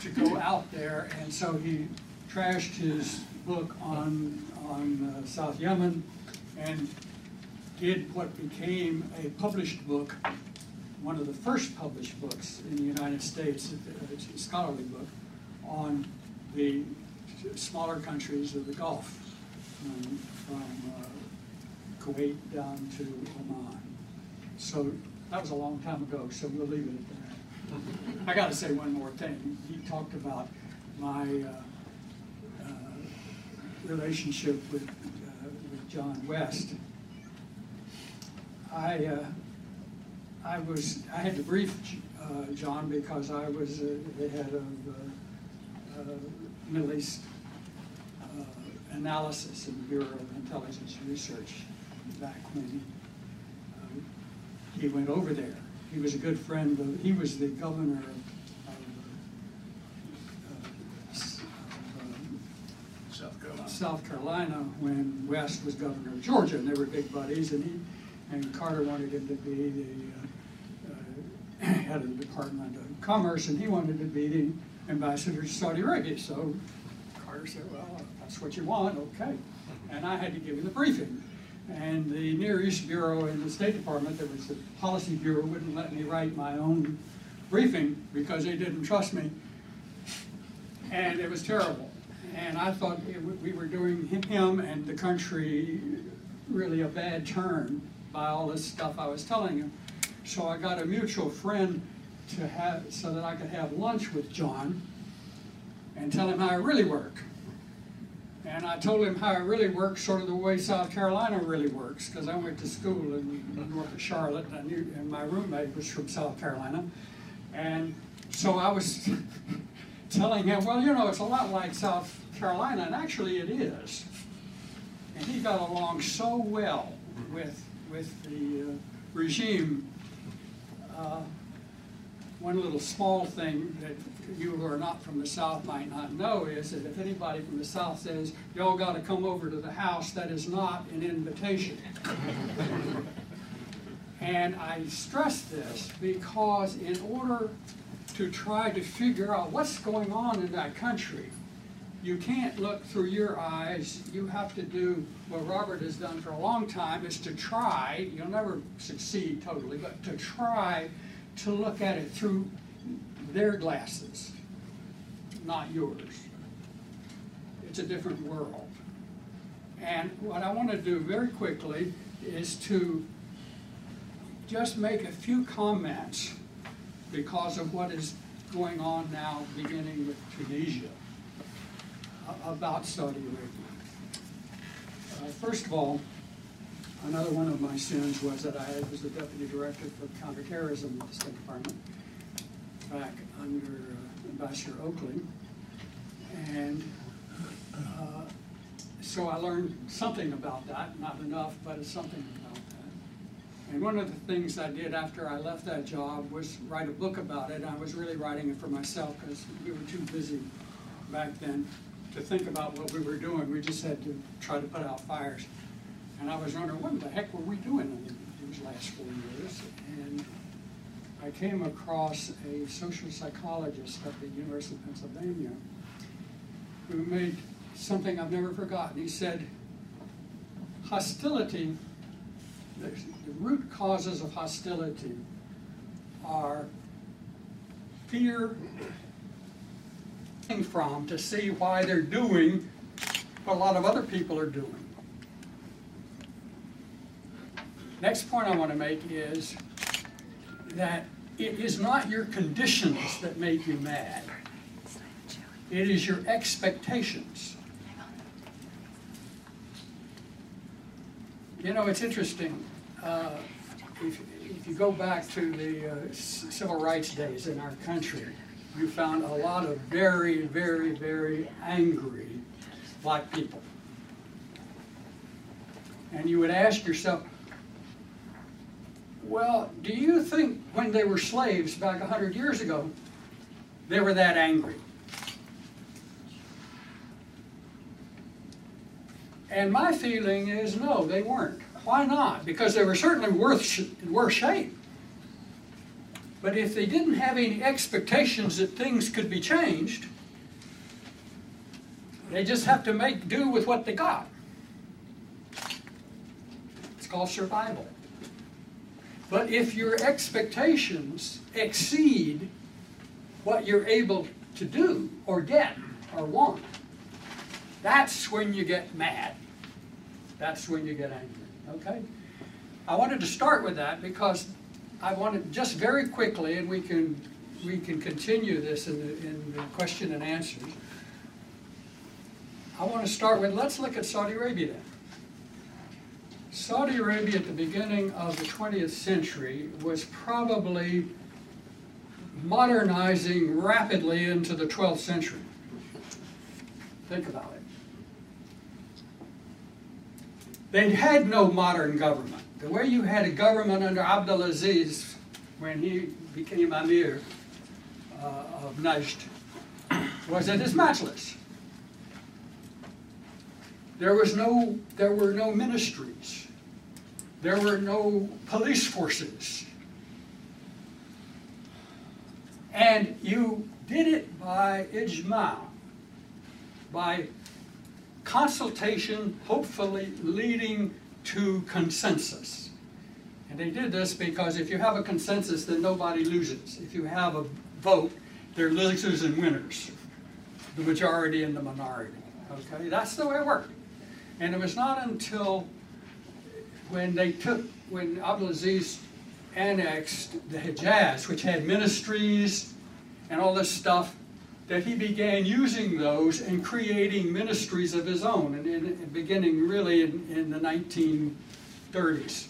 to go out there, and so he trashed his book on, on uh, South Yemen and did what became a published book, one of the first published books in the United States, it's a scholarly book, on the smaller countries of the Gulf, um, from uh, Kuwait down to Oman. So that was a long time ago, so we'll leave it at that. <laughs> I gotta say one more thing. He talked about my uh, uh, relationship with, uh, with John West. I, uh, I was, I had to brief uh, John because I was uh, the head of Middle East analysis in the Bureau of Intelligence Research back when he went over there. He was a good friend of, he was the governor of, uh, um, South Carolina. South Carolina when West was governor of Georgia, and they were big buddies, and he, and Carter wanted him to be the uh, uh, <clears throat> head of the Department of Commerce, and he wanted to be the ambassador to Saudi Arabia, so Carter said, well, that's what you want, okay. And I had to give him the briefing. And the Near East Bureau in the State Department, that was the policy bureau, wouldn't let me write my own briefing because they didn't trust me. And it was terrible. And I thought it we were doing him and the country really a bad turn by all this stuff I was telling him. So I got a mutual friend to have, so that I could have lunch with John and tell him how I really work. And I told him how it really works, sort of the way South Carolina really works, because I went to school in north of Charlotte, and I knew, and my roommate was from South Carolina. And so I was <laughs> telling him, well, you know, it's a lot like South Carolina, and actually it is. And he got along so well with, with the uh, regime. Uh, One little small thing that you who are not from the South might not know is that if anybody from the South says, y'all gotta come over to the house, that is not an invitation. And I stress this because in order to try to figure out what's going on in that country, you can't look through your eyes. You have to do what Robert has done for a long time is to try, you'll never succeed totally, but to try to look at it through their glasses, not yours. It's a different world. And what I want to do very quickly is to just make a few comments because of what is going on now, beginning with Tunisia, about Saudi Arabia. Uh, First of all, another one of my sins was that I was the deputy director for counterterrorism at the State Department back under uh, Ambassador Oakley. And uh, so I learned something about that, not enough, but it's something about that. And one of the things I did after I left that job was write a book about it. I was really writing it for myself because we were too busy back then to think about what we were doing. We just had to try to put out fires. And I was wondering, what the heck were we doing in these last four years? And I came across a social psychologist at the University of Pennsylvania who made something I've never forgotten. He said, hostility, the, the root causes of hostility are fear from to see why they're doing what a lot of other people are doing. Next point I want to make is that it is not your conditions that make you mad. It is your expectations. You know, it's interesting. Uh, if, if you go back to the uh, civil rights days in our country, you found a lot of very, very, very angry black people. And you would ask yourself, well, do you think when they were slaves back a hundred years ago, they were that angry? And my feeling is no, they weren't. Why not? Because they were certainly worth sh- in worse shape. But if they didn't have any expectations that things could be changed, they just have to make do with what they got. It's called survival. But if your expectations exceed what you're able to do or get or want, that's when you get mad. That's when you get angry, okay? I wanted to start with that because I wanted, just very quickly, and we can, we can continue this in the, in the question and answers. I want to start with, let's look at Saudi Arabia then. Saudi Arabia at the beginning of the 20th century was probably modernizing rapidly into the 12th century. Think about it. They had no modern government. The way you had a government under Abdulaziz when he became Amir uh, of Najd was at his majlis. There was no, there were no ministries. There were no police forces. And you did it by ijma, by consultation, hopefully leading to consensus. And they did this because if you have a consensus, then nobody loses. If you have a vote, there are losers and winners, the majority and the minority. Okay, that's the way it worked. And it was not until when they took, when Abdulaziz annexed the Hejaz, which had ministries and all this stuff, that he began using those and creating ministries of his own, and, and beginning really in, in the 1930s.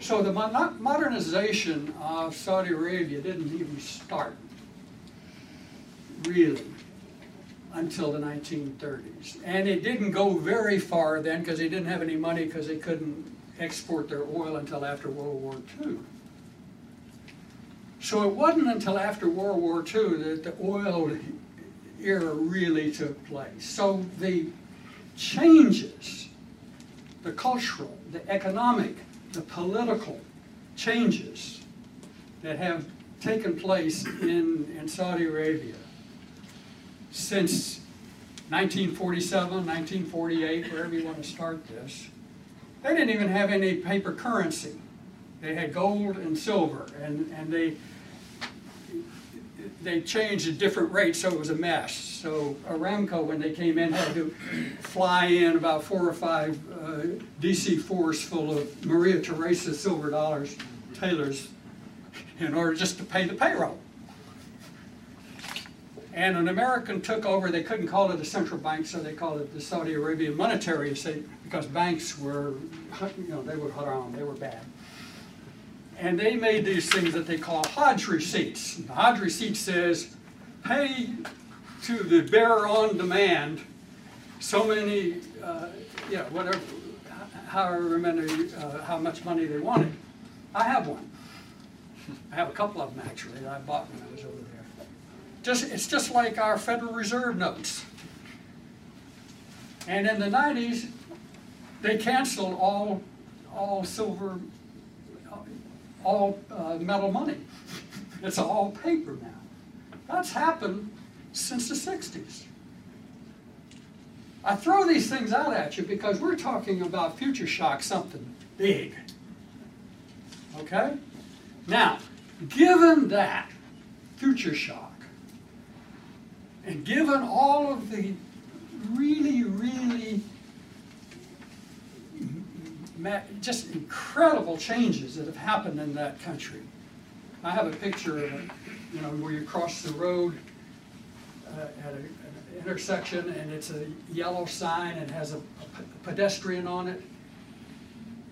So the modernization of Saudi Arabia didn't even start, really, until the 1930s. And it didn't go very far then because they didn't have any money because they couldn't export their oil until after World War II. So it wasn't until after World War II that the oil era really took place. So the changes, the cultural, the economic, the political changes that have taken place in, in Saudi Arabia since 1947, 1948, wherever you want to start this, they didn't even have any paper currency. They had gold and silver, and, and they they changed at different rates, so it was a mess. So Aramco, when they came in, had to fly in about four or five uh, DC-4s full of Maria Theresa silver dollars, thalers, in order just to pay the payroll. And an American took over, they couldn't call it a central bank, so they called it the Saudi Arabian Monetary Estate, because banks were, you know, they were haram, they were bad. And they made these things that they call Hajj receipts. The Hajj receipt says, pay to the bearer on demand so many, uh, yeah, whatever, however many, uh, how much money they wanted. I have one. I have a couple of them actually I bought when I was over. Just, it's just like our Federal Reserve notes. And in the 90s, they canceled all, all silver, all uh, metal money. It's all paper now. That's happened since the 60s. I throw these things out at you because we're talking about future shock, something big. Okay? Now, given that future shock, and given all of the really, really just incredible changes that have happened in that country. I have a picture of it, you know, where you cross the road uh, at a, an intersection and it's a yellow sign and has a, a pedestrian on it.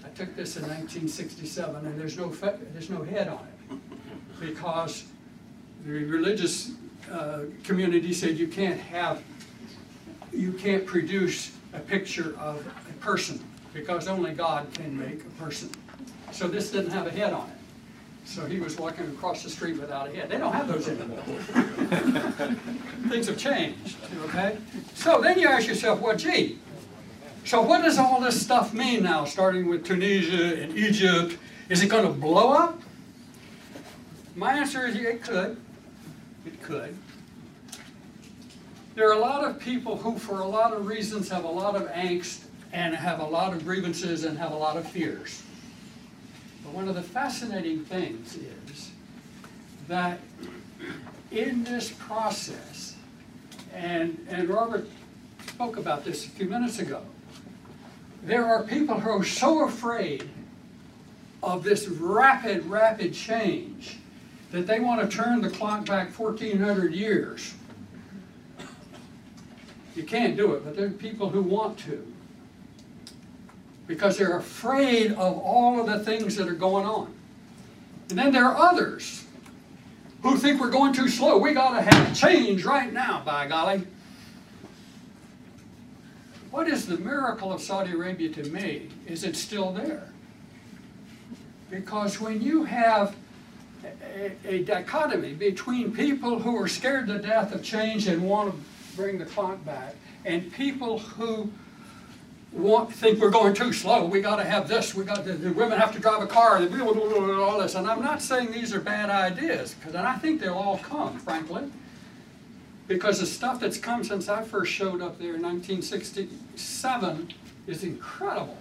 I took this in 1967 and there's no, there's no head on it because the religious uh, community said you can't have, you can't produce a picture of a person because only God can make a person. So this didn't have a head on it. So he was walking across the street without a head. They don't have those anymore. <laughs> Things have changed, okay? So then you ask yourself, well, gee, so what does all this stuff mean now, starting with Tunisia and Egypt? Is it going to blow up? My answer is it could. It could. There are a lot of people who, for a lot of reasons, have a lot of angst and have a lot of grievances and have a lot of fears. But one of the fascinating things is that in this process, and, and Robert spoke about this a few minutes ago, there are people who are so afraid of this rapid, rapid change that they want to turn the clock back 1,400 years. You can't do it, but there are people who want to. Because they're afraid of all of the things that are going on. And then there are others who think we're going too slow. We got to have change right now, by golly. What is the miracle of Saudi Arabia to me is it's still there. Because when you have a, a dichotomy between people who are scared to death of change and want to bring the clock back, and people who want think we're going too slow. We got to have this. We got the, the women have to drive a car. All this. And I'm not saying these are bad ideas because I think they'll all come, frankly. Because the stuff that's come since I first showed up there in 1967 is incredible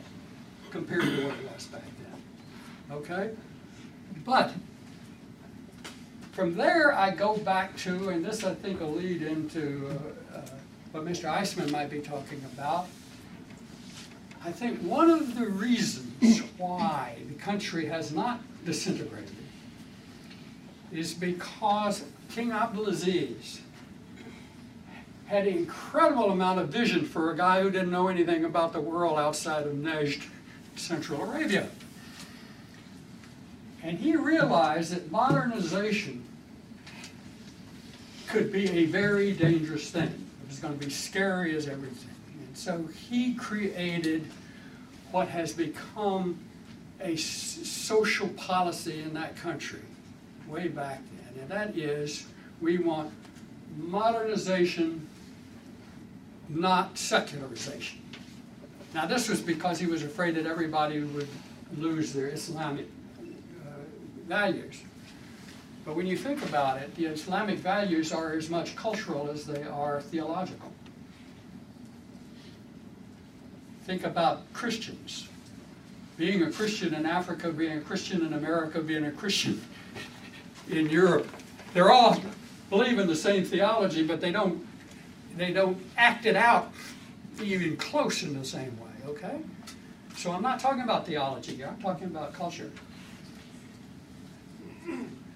compared to what it was back then. Okay? But from there, I go back to, and this I think will lead into uh, uh, what Mr. Eisman might be talking about. I think one of the reasons why the country has not disintegrated is because King Abdulaziz had an incredible amount of vision for a guy who didn't know anything about the world outside of Najd, Central Arabia. And he realized that modernization could be a very dangerous thing. It was going to be scary as everything. And so he created what has become a social policy in that country way back then. And that is we want modernization, not secularization. Now, this was because he was afraid that everybody would lose their Islamic uh, values. But when you think about it, the Islamic values are as much cultural as they are theological. Think about Christians. Being a Christian in Africa, being a Christian in America, being a Christian <laughs> in Europe. They're all believe in the same theology, but they don't they don't act it out even close in the same way, okay? So I'm not talking about theology here, I'm talking about culture.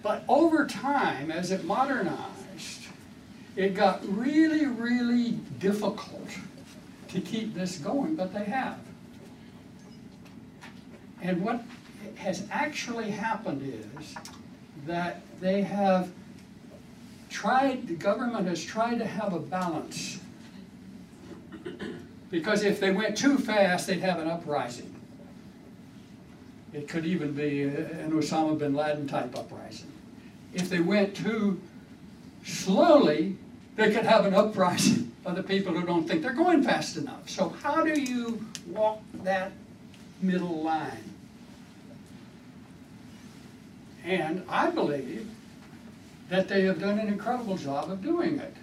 But over time, as it modernized, it got really, really difficult to keep this going, but they have. And what has actually happened is that they have tried, the government has tried to have a balance. Because if they went too fast, they'd have an uprising. It could even be an Osama bin Laden type uprising. If they went too slowly, they could have an uprising <laughs> of the people who don't think they're going fast enough. So how do you walk that middle line? And I believe that they have done an incredible job of doing it.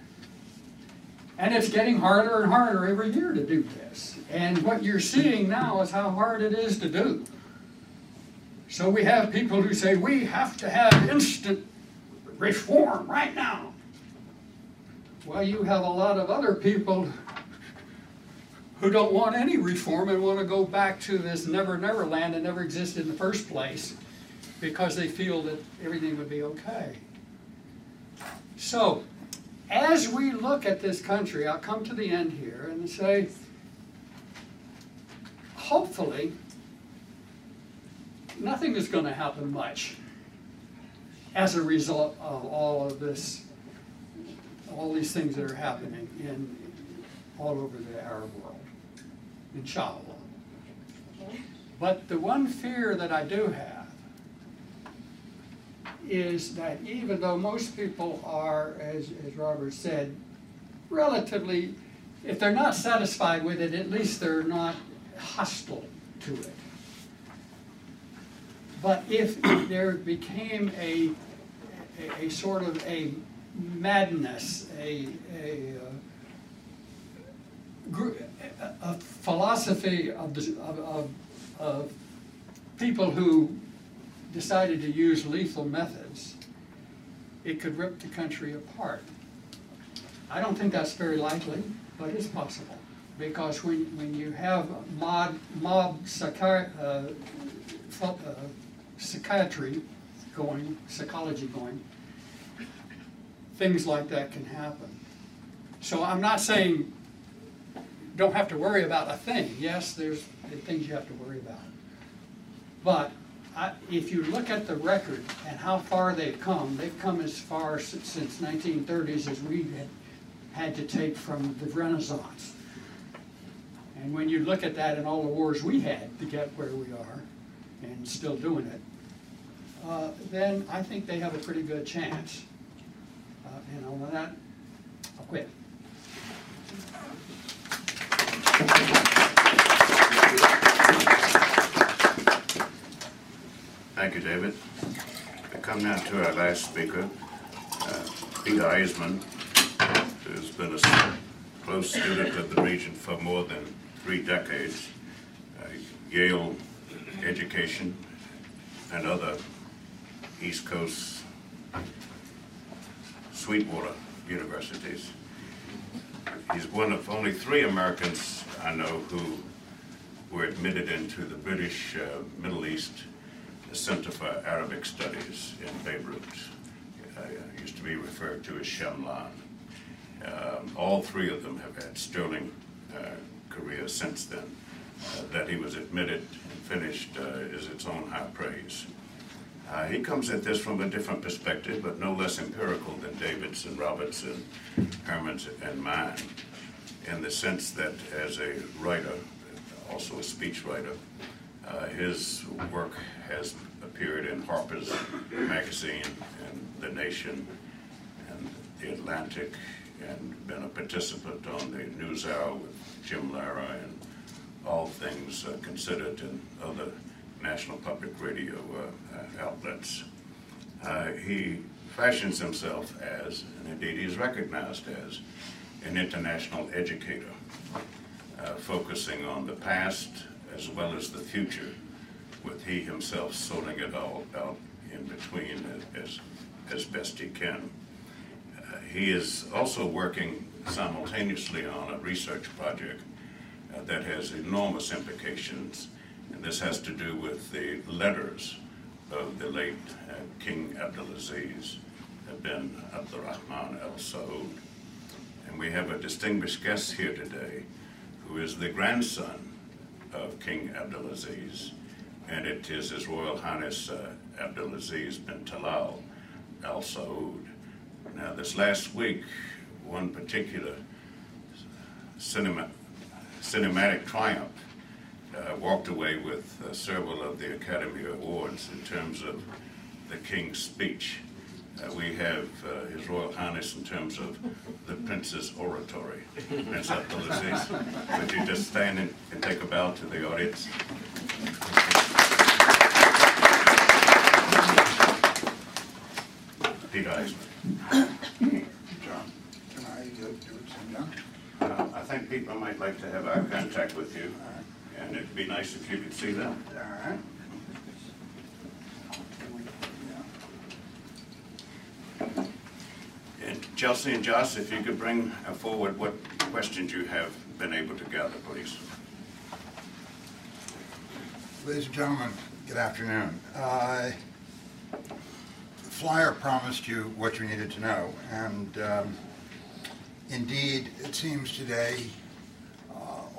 And it's getting harder and harder every year to do this. And what you're seeing now is how hard it is to do. So we have people who say we have to have instant reform right now. Well, you have a lot of other people who don't want any reform and want to go back to this never never land that never existed in the first place because they feel that everything would be okay. So, as we look at this country, I'll come to the end here and say, hopefully, nothing is going to happen much as a result of all of this, all these things that are happening in, all over the Arab world, inshallah. But the one fear that I do have is that even though most people are, as, as Robert said, relatively, if they're not satisfied with it, at least they're not hostile to it. But if there became a, a, a sort of a madness, a, a, uh, a- philosophy of, the, of, of, of people who decided to use lethal methods, it could rip the country apart. I don't think that's very likely, but it's possible. Because when, when you have mob, mob uh, uh, psychiatry going, psychology going, things like that can happen. So I'm not saying don't have to worry about a thing. Yes, there's things you have to worry about. But I, if you look at the record and how far they've come, they've come as far s- since 1930s as we had, had to take from the Renaissance. And when you look at that and all the wars we had to get where we are, and still doing it, uh, then I think they have a pretty good chance. Uh, and on that, I'll quit. Thank you, David. We come now to our last speaker, uh, Peter Eisman, who's been a close student of the region for more than three decades. Uh, Yale education and other East Coast Sweetwater universities. He's one of only three Americans I know who were admitted into the British uh, Middle East Center for Arabic Studies in Beirut. Uh, used to be referred to as Shemlan. Um, all three of them have had sterling uh, careers since then. Uh, that he was admitted and finished uh, is its own high praise. Uh, he comes at this from a different perspective, but no less empirical than David's and Robert's and Herman's and mine, in the sense that as a writer, also a speechwriter, uh, his work has appeared in Harper's Magazine and The Nation and The Atlantic, and been a participant on the NewsHour with Jim Lehrer and All Things uh, Considered and other national public radio uh, outlets. Uh, he fashions himself as, and indeed he is recognized as, an international educator, uh, focusing on the past as well as the future, with he himself sorting it all out in between as, as best he can. Uh, He is also working simultaneously on a research project uh, that has enormous implications, and this has to do with the letters of the late uh, King Abdulaziz bin Abdurrahman Al Saud. And we have a distinguished guest here today who is the grandson of King Abdulaziz, and it is His Royal Highness uh, Abdulaziz bin Talal Al Saud. Now, this last week, one particular cinema, cinematic triumph uh, walked away with uh, several of the Academy Awards in terms of the King's speech. Uh, we have uh, His Royal Highness in terms of the Prince's oratory. Prince Abdulaziz, would you just stand and, and take a bow to the audience? Peter Eisman. John, can I uh, do it some down? Uh, I think people might like to have eye contact with you, and it'd be nice if you could see them. All right. And Chelsea and Joss, if you could bring uh, forward what questions you have been able to gather, please. Ladies and gentlemen, good afternoon. Uh, The flyer promised you what you needed to know, and um, indeed, it seems today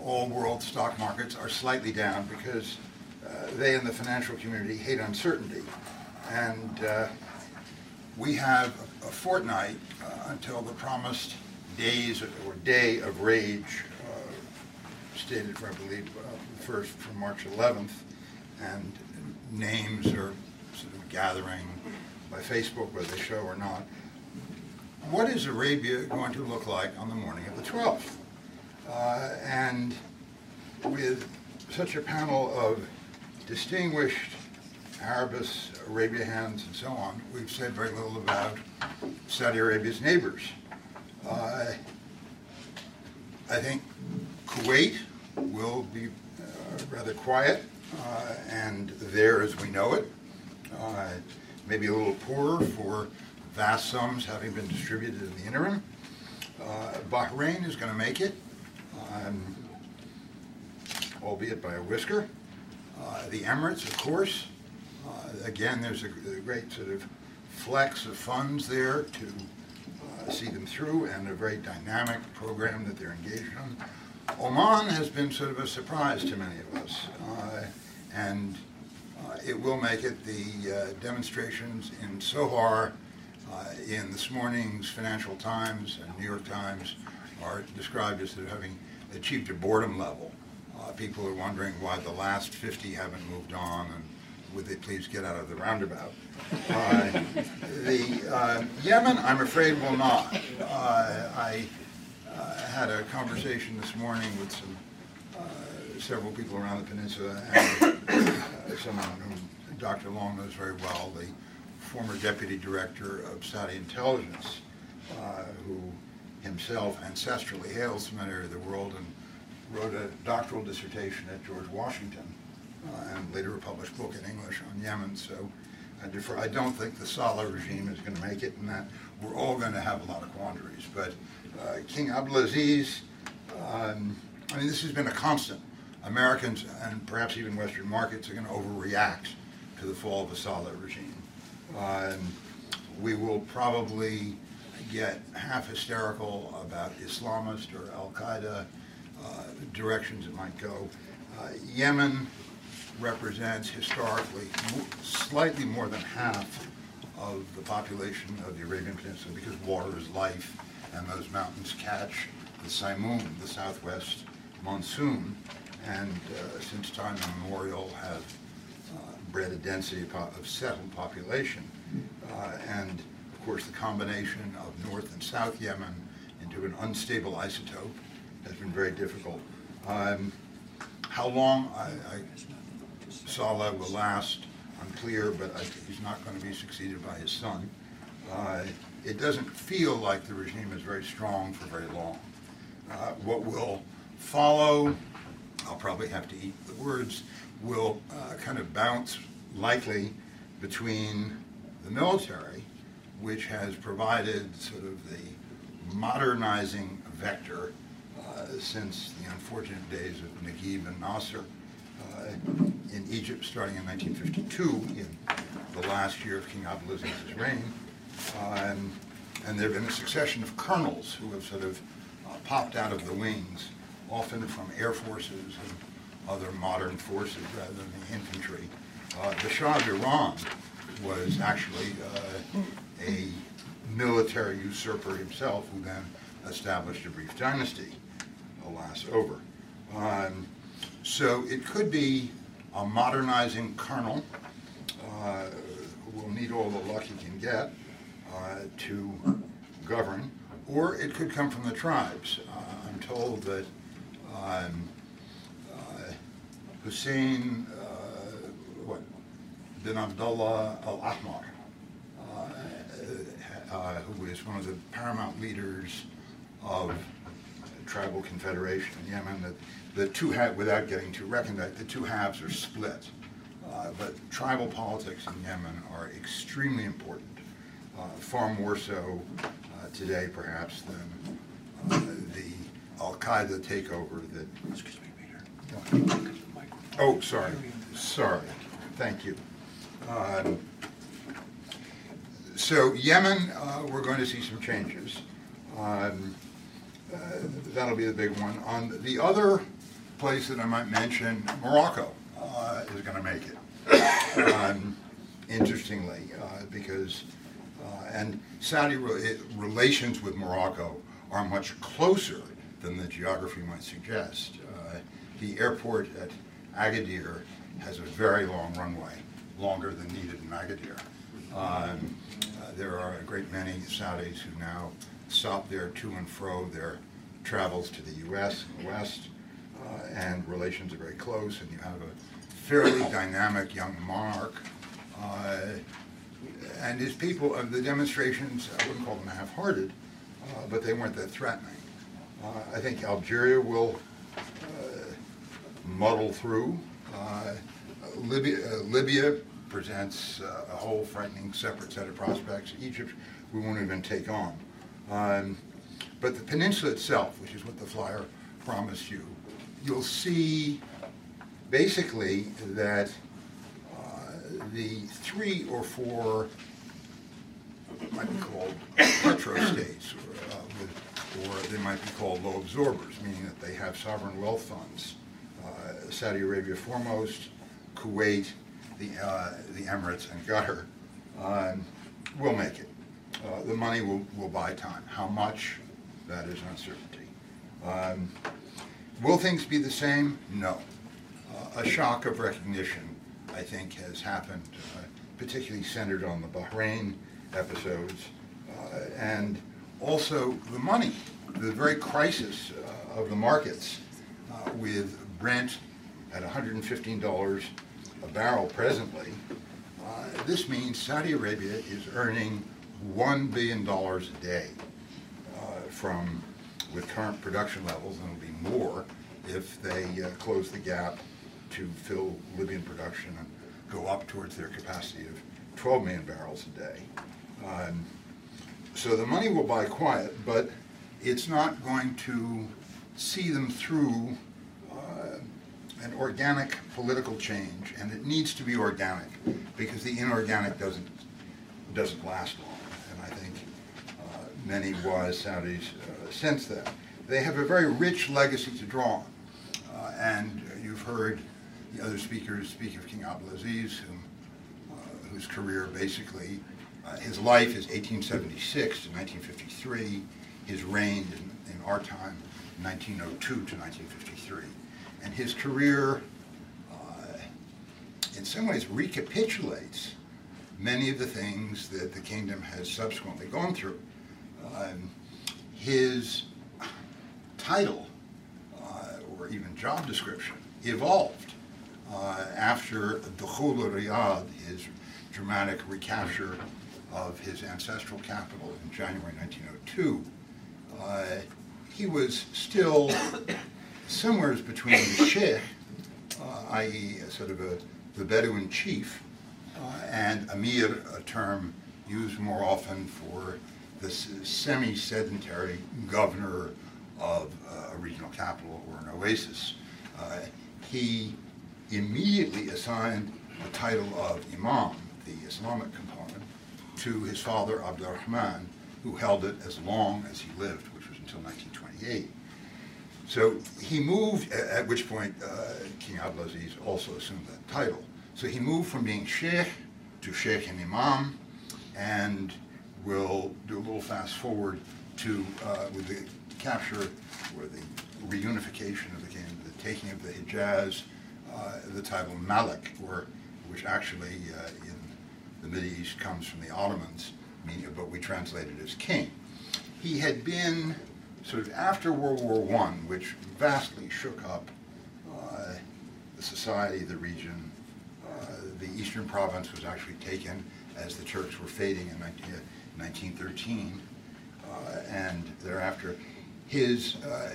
all world stock markets are slightly down because uh, they in the financial community hate uncertainty. And uh, we have a fortnight uh, until the promised days or day of rage uh, stated I believe, uh, first from March 11th, and names are sort of gathering by Facebook, whether they show or not. What is Arabia going to look like on the morning of the 12th? Uh, And with such a panel of distinguished Arabists, Arabia hands, and so on, we've said very little about Saudi Arabia's neighbors. Uh, I think Kuwait will be uh, rather quiet, uh, and there as we know it. Uh, Maybe a little poorer for vast sums having been distributed in the interim. Uh, Bahrain is going to make it, albeit by a whisker. Uh, The Emirates, of course. Uh, Again, there's a a great sort of flex of funds there to uh, see them through and a very dynamic program that they're engaged in. Oman has been sort of a surprise to many of us. uh, And uh, it will make it. The demonstrations in Sohar, uh, in this morning's Financial Times and New York Times are described as having achieved a boredom level. Uh, People are wondering why the last 50 haven't moved on, and would they please get out of the roundabout? Uh, The uh, Yemen, I'm afraid, will not. Uh, I uh, had a conversation this morning with some several people around the peninsula, and someone whom Dr. Long knows very well, the former deputy director of Saudi intelligence, uh, who himself ancestrally hails from of the world and wrote a doctoral dissertation at George Washington, uh, and later a published book in English on Yemen. So I defer, I don't think the Saleh regime is going to make it, and that we're all going to have a lot of quandaries. But uh, King Abdulaziz, um, I mean, this has been a constant. Americans and perhaps even Western markets are going to overreact to the fall of the Saleh regime. Um, we will probably get half hysterical about Islamist or Al Qaeda uh, directions it might go. Uh, Yemen represents historically slightly more than half of the population of the Arabian Peninsula because water is life and those mountains catch the Simoon, the southwest monsoon, and uh, since time immemorial have uh, bred a density of settled population. Uh, And of course, the combination of North and South Yemen into an unstable isotope has been very difficult. Um, How long I, I, Saleh will last, unclear, but I he's not going to be succeeded by his son. Uh, It doesn't feel like the regime is very strong for very long. Uh, What will follow, I'll probably have to eat the words, will uh, kind of bounce likely between the military, which has provided sort of the modernizing vector uh, since the unfortunate days of Naguib and Nasser uh, in Egypt starting in 1952, in the last year of King Abdulaziz's reign. Um, And there have been a succession of colonels who have sort of uh, popped out of the wings, often from air forces and other modern forces rather than the infantry. Uh, The Shah of Iran was actually uh, a military usurper himself who then established a brief dynasty, alas, over. Um, So it could be a modernizing colonel uh, who will need all the luck he can get uh, to govern, or it could come from the tribes. Uh, I'm told that um, uh, Hussein, uh, what, bin Abdullah al-Ahmar, uh, who is one of the paramount leaders of tribal confederation in Yemen, that the two have, without getting too recondite, the two halves are split. Uh, But tribal politics in Yemen are extremely important, uh, far more so uh, today perhaps than uh, the Al-Qaeda takeover that. Excuse me, Peter. Oh, sorry, sorry, thank you. Um, So Yemen, uh, we're going to see some changes. Um, uh, That'll be the big one. On the other place that I might mention, Morocco uh, is going to make it. Um, Interestingly, uh, because Uh, And Saudi re- relations with Morocco are much closer than the geography might suggest. Uh, The airport at Agadir has a very long runway, longer than needed in Agadir. Um, There are a great many Saudis who now stop there to and fro their travels to the US and the West, uh, and relations are very close, and you have a fairly <coughs> dynamic young monarch. uh, And his people, uh, the demonstrations, I wouldn't call them half-hearted, uh, but they weren't that threatening. Uh, I think Algeria will uh, muddle through. Uh, Libya, uh, Libya presents uh, a whole frightening separate set of prospects. Egypt, we won't even take on. Um, But the peninsula itself, which is what the flyer promised you, you'll see basically that uh, the three or four might be called petro-states, or, uh, or they might be called low absorbers, meaning that they have sovereign wealth funds. Uh, Saudi Arabia foremost, Kuwait, the, uh, the Emirates, and Qatar um, will make it. Uh, The money will, will buy time. How much? That is uncertainty. Um, Will things be the same? No. Uh, A shock of recognition, I think, has happened, uh, particularly centered on the Bahrain episodes, uh, and also the money, the very crisis uh, of the markets with Brent at $115 a barrel presently. uh, This means Saudi Arabia is earning $1 billion a day uh, from, with current production levels, and it'll be more if they uh, close the gap to fill Libyan production and go up towards their capacity of 12 million barrels a day. Um, So the money will buy quiet, but it's not going to see them through an organic political change, and it needs to be organic, because the inorganic doesn't, doesn't last long. And I think uh, many wise Saudis uh, sense that. They have a very rich legacy to draw on. Uh, And you've heard the other speakers speak of King Abdulaziz, whom, uh, whose career basically, uh, his life is 1876 to 1953. His reign in, in our time, 1902 to 1953. And his career, uh, in some ways, recapitulates many of the things that the kingdom has subsequently gone through. Um, his title, uh, or even job description, evolved uh, after Dukhul Riyadh, his dramatic recapture of his ancestral capital in January 1902. Uh, he was still somewhere between the <coughs> sheikh, uh, i.e., sort of a, the Bedouin chief, uh, and Amir, a term used more often for the semi-sedentary governor of uh, a regional capital or an oasis. Uh, He immediately assigned the title of Imam, the Islamic component, to his father Abdurrahman, who held it as long as he lived, which was until 1928. So he moved, at which point uh, King Abdulaziz also assumed that title. So he moved from being sheikh to sheikh and imam, and we'll do a little fast forward to, uh, with the capture or the reunification of the kingdom, the taking of the Hijaz, uh, the title Malik, or, which actually uh, in the Middle East comes from the Ottomans, but we translate it as king. He had been sort of after World War I, which vastly shook up uh, the society, the region. Uh, the eastern province was actually taken as the Turks were fading in 19, 1913, uh, and thereafter, his uh,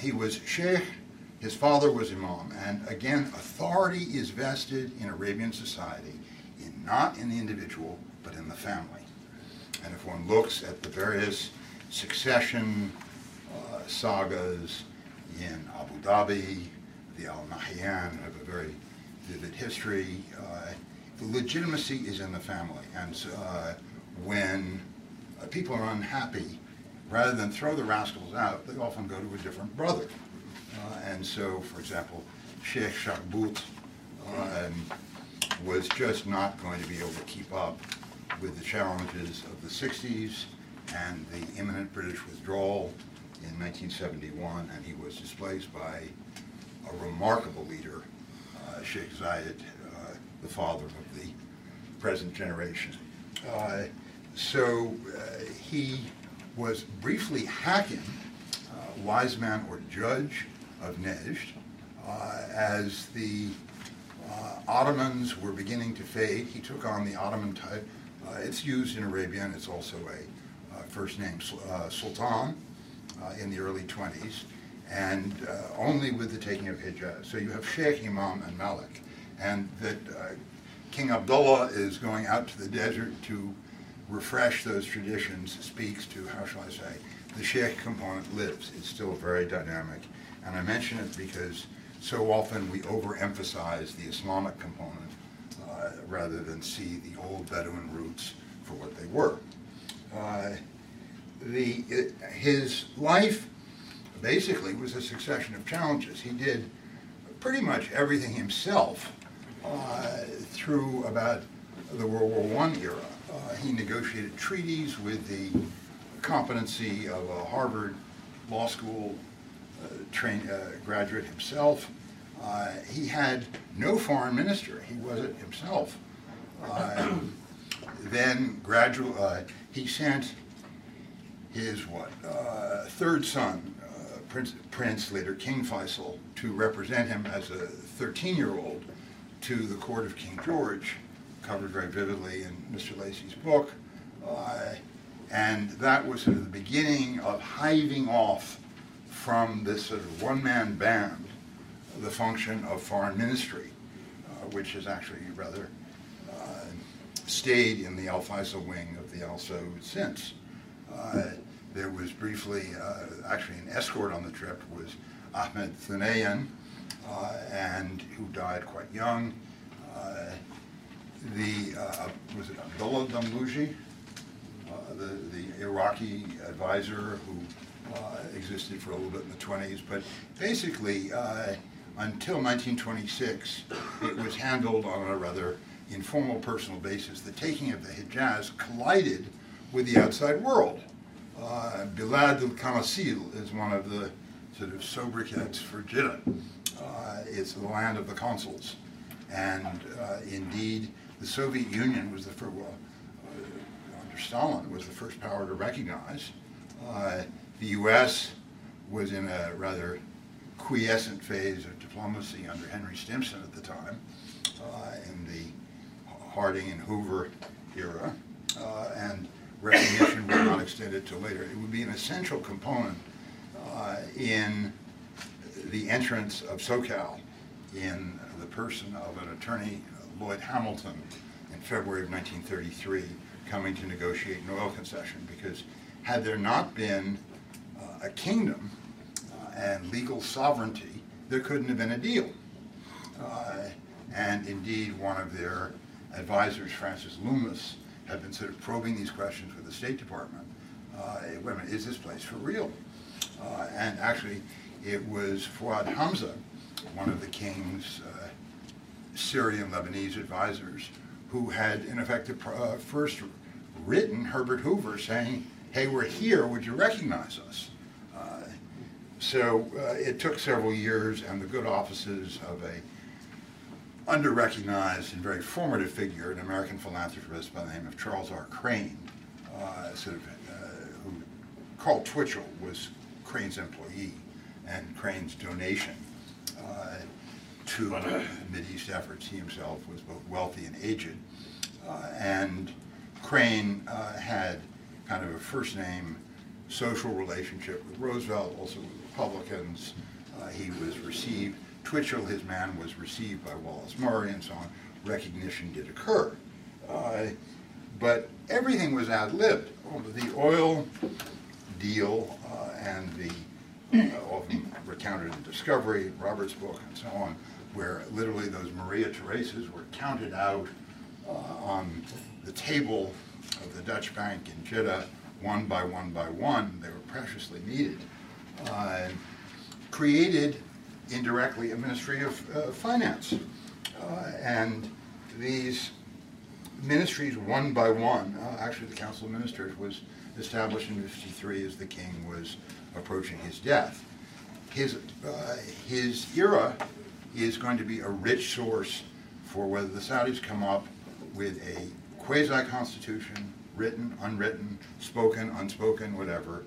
he was sheikh. His father was imam, and again, authority is vested in Arabian society, in not in the individual, but in the family. And if one looks at the various succession sagas in Abu Dhabi, the Al Nahyan have a very vivid history. Uh, the legitimacy is in the family, and uh, when uh, people are unhappy, rather than throw the rascals out, they often go to a different brother. And so, for example, Sheikh Shakhbut um, was just not going to be able to keep up with the challenges of the 60s and the imminent British withdrawal in 1971, and he was displaced by a remarkable leader, uh, Sheikh Zayed, uh, the father of the present generation. Uh, So uh, he was briefly Hakim, uh, wise man or judge of Nejd, uh, as the Ottomans were beginning to fade. He took on the Ottoman type. It's used in Arabian. It's also a first name Sultan in the early 20s, and uh, only with the taking of Hijaz. So you have Sheikh, Imam, and Malik, and that uh, King Abdullah is going out to the desert to refresh those traditions speaks to, how shall I say, the Sheikh component lives. It's still very dynamic. And I mention it because so often we overemphasize the Islamic component uh, rather than see the old Bedouin roots for what they were. Uh, the, his life basically was a succession of challenges. He did pretty much everything himself uh, through about the World War I era. Uh, he negotiated treaties with the competency of a Harvard Law School uh, train, uh, graduate himself. Uh, he had no foreign minister. He was it himself. Uh, then gradual, he sent his what uh, third son, uh, Prince, Prince later King Faisal, to represent him as a 13-year-old to the court of King George, covered very vividly in Mr. Lacey's book, uh, and that was sort of the beginning of hiving off from this sort of one-man band the function of foreign ministry, uh, which has actually rather uh, stayed in the Al Faisal wing of the Al Saud since. There was briefly, uh, actually an escort on the trip was Ahmed Thanayan, uh, and who died quite young. Uh, the, uh, was it Abdullah Damluji, uh, the, the Iraqi advisor who existed for a little bit in the 20s, but basically, until 1926, it was handled on a rather informal personal basis. The taking of the Hijaz collided with the outside world. Uh, Bilad al-Qanasil is one of the sort of sobriquets for Jeddah. Uh, it's the land of the consuls. And uh, indeed, the Soviet Union was the first, well, uh, under Stalin, was the first power to recognize. Uh, the U.S. was in a rather quiescent phase of diplomacy under Henry Stimson at the time, in the Harding and Hoover era, and recognition was not extended till later. It would be an essential component uh, in the entrance of SoCal in the person of an attorney, Lloyd Hamilton, in February of 1933, coming to negotiate an oil concession, because had there not been uh, a kingdom uh, and legal sovereignty, there couldn't have been a deal. Uh, And indeed, one of their advisors, Francis Loomis, had been sort of probing these questions with the State Department. Uh, Wait a minute, is this place for real? Uh, And actually, it was Fuad Hamza, one of the king's uh, Syrian Lebanese advisors, who had in effect uh, first written Herbert Hoover saying, hey, we're here, would you recognize us? Uh, So uh, it took several years and the good offices of a under-recognized and very formative figure, an American philanthropist by the name of Charles R. Crane, uh, sort of, uh, who, Karl Twitchell was Crane's employee, and Crane's donation uh, to uh, Mideast efforts. He himself was both wealthy and aged, uh, and Crane uh, had kind of a first-name social relationship with Roosevelt, also with Republicans. Uh, he was received, Twitchell, his man, was received by Wallace Murray and so on. Recognition did occur. Uh, but everything was ad-libbed. The oil deal uh, and the uh, often recounted in Discovery, Robert's book, and so on, where literally those Maria Theresas were counted out uh, on the table of the Dutch bank in Jeddah, one by one by one. They were preciously needed. Uh, created indirectly a Ministry of uh, Finance. Uh, and these ministries one by one. Uh, actually, the Council of Ministers was established in 53 as the king was approaching his death. His, uh, his era is going to be a rich source for whether the Saudis come up with a quasi-constitution, written, unwritten, spoken, unspoken, whatever.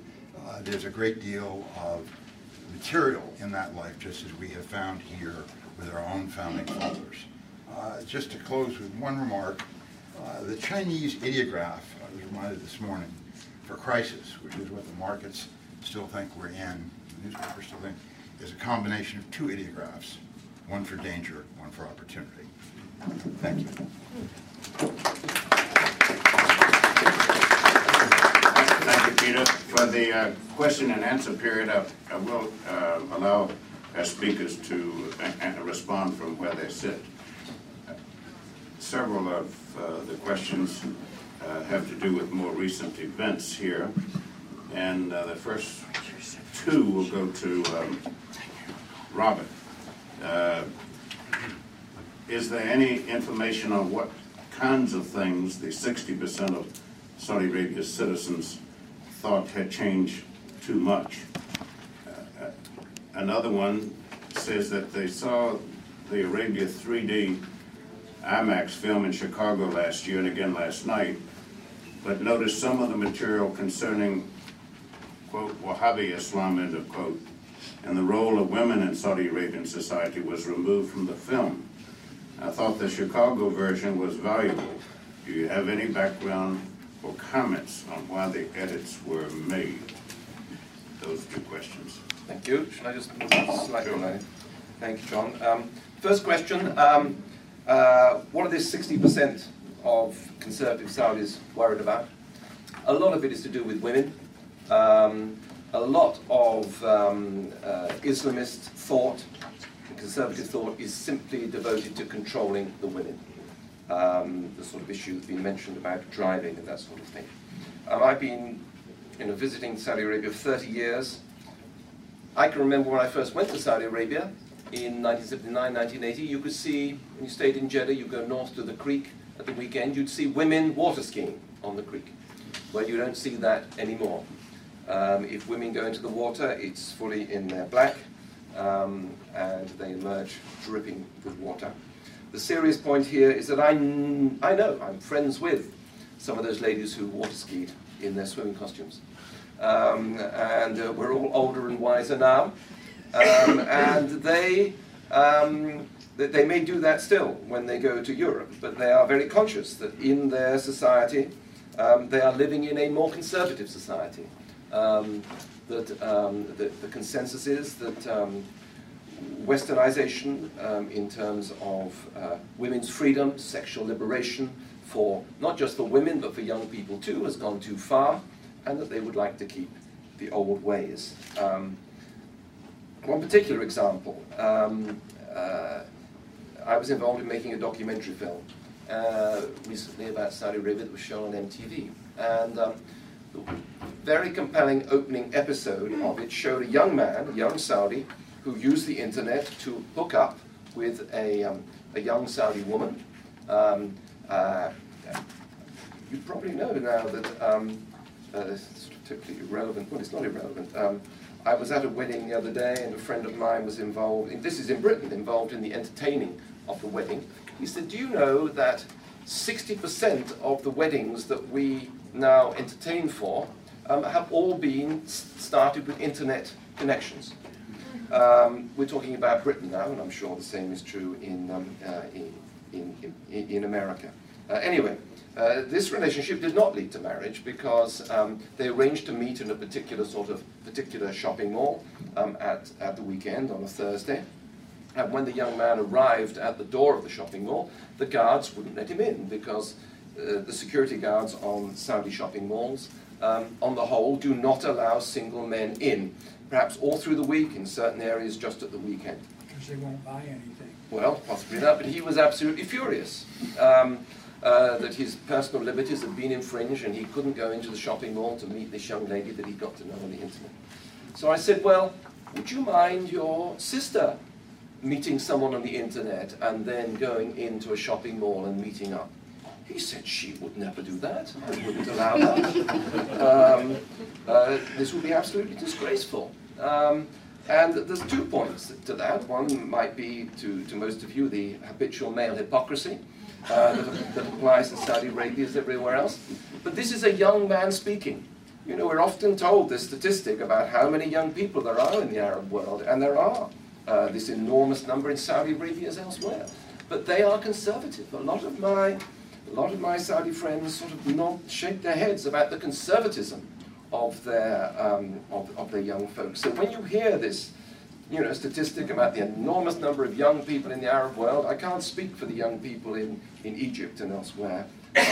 Uh, there's a great deal of material in that life, just as we have found here with our own founding fathers. Uh, just to close with one remark, uh, the Chinese ideograph, I was reminded this morning, for crisis, which is what the markets still think we're in, the newspapers still think, is a combination of two ideographs, one for danger, one for opportunity. Thank you. Thank you, Peter. For the uh, question and answer period, I I will uh, allow our speakers to uh, respond from where they sit. Several of uh, the questions uh, have to do with more recent events here. And the first two will go to um, Robert. Is there any information on what kinds of things the 60% of Saudi Arabia's citizens thought had changed too much? Uh, uh, Another one says that they saw the Arabia 3D IMAX film in Chicago last year and again last night, but noticed some of the material concerning, quote, Wahhabi Islam, end of quote, and the role of women in Saudi Arabian society was removed from the film. I thought the Chicago version was valuable. Do you have any background or comments on why the edits were made? Those two questions. Thank you. Should I just move slightly? Sure. Thank you, John. Um, first question, um, uh, what are this 60% of conservative Saudis worried about? A lot of it is to do with women. Um, a lot of um, uh, Islamist thought, and conservative thought, is simply devoted to controlling the women. Um, the sort of issue that's been mentioned about driving and that sort of thing. Um, I've been you know, visiting Saudi Arabia for 30 years. I can remember when I first went to Saudi Arabia in 1979, 1980, you could see, when you stayed in Jeddah, you go north to the creek at the weekend, you'd see women water skiing on the creek. Well, you don't see that anymore. Um, if women go into the water, it's fully in their black, um, and they emerge dripping with water. The serious point here is that I, I know, I'm friends with some of those ladies who water skied in their swimming costumes. Um, and uh, we're all older and wiser now. Um, <laughs> and they, um, th- they may do that still when they go to Europe, but they are very conscious that in their society, um, they are living in a more conservative society. Um, that um, the, the consensus is that um, westernization um, in terms of uh, women's freedom, sexual liberation for not just for women but for young people too has gone too far, and that they would like to keep the old ways. Um, one particular example, um, uh, I was involved in making a documentary film uh, recently about Saudi Arabia that was shown on MTV, and um, the very compelling opening episode of it showed a young man, a young Saudi, who used the internet to hook up with a, um, a young Saudi woman. Um, uh, you probably know now that um, uh, it's particularly irrelevant. Well, it's not irrelevant. Um, I was at a wedding the other day, and a friend of mine was involved. In, this is in Britain, involved in the entertaining of the wedding. He said, "Do you know that 60% of the weddings that we now entertain for um, have all been started with internet connections?" Um, we're talking about Britain now, and I'm sure the same is true in, um, uh, in, in, in, in America. Uh, anyway, uh, this relationship did not lead to marriage because um, they arranged to meet in a particular sort of particular shopping mall um, at, at the weekend on a Thursday. And when the young man arrived at the door of the shopping mall, the guards wouldn't let him in because uh, the security guards on Saudi shopping malls, um, on the whole, do not allow single men in. Perhaps all through the week, in certain areas, just at the weekend. because they won't buy anything. Well, possibly that, but he was absolutely furious um, uh, that his personal liberties had been infringed and he couldn't go into the shopping mall to meet this young lady that he got to know on the internet. So I said, Well, would you mind your sister meeting someone on the internet and then going into a shopping mall and meeting up? He said she would never do that. I wouldn't allow that. <laughs> Um, uh, this would be absolutely disgraceful. Um, and there's two points to that. One might be, to, to most of you, the habitual male hypocrisy uh, that, that applies in Saudi Arabia as everywhere else. But this is a young man speaking. You know, we're often told this statistic about how many young people there are in the Arab world, and there are uh, this enormous number in Saudi Arabia as elsewhere. But they are conservative. A lot of my, a lot of my Saudi friends sort of shake their heads about the conservatism of their, um, of, of their young folks. So when you hear this, you know, statistic about the enormous number of young people in the Arab world, I can't speak for the young people in, in Egypt and elsewhere,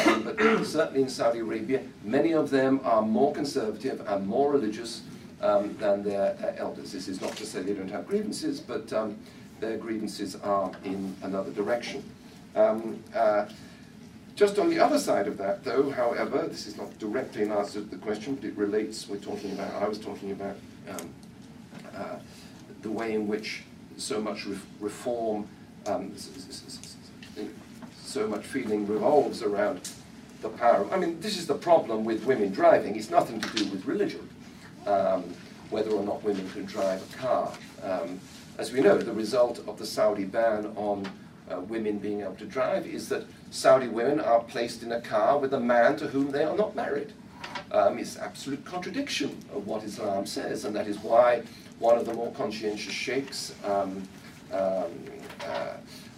um, but certainly in Saudi Arabia, many of them are more conservative and more religious um, than their, elders. This is not to say they don't have grievances, but um, their grievances are in another direction. Um, uh, just on the other side of that, though, however, this is not directly an answer to the question, but it relates, we're talking about, I was talking about um, uh, the way in which so much re reform, um, so much feeling revolves around the power. I mean, this is the problem with women driving. It's nothing to do with religion, um, whether or not women can drive a car. Um, as we know, the result of the Saudi ban on uh, women being able to drive is that Saudi women are placed in a car with a man to whom they are not married. Um, it's absolute contradiction of what Islam says, and that is why one of the more conscientious sheikhs um, um, uh,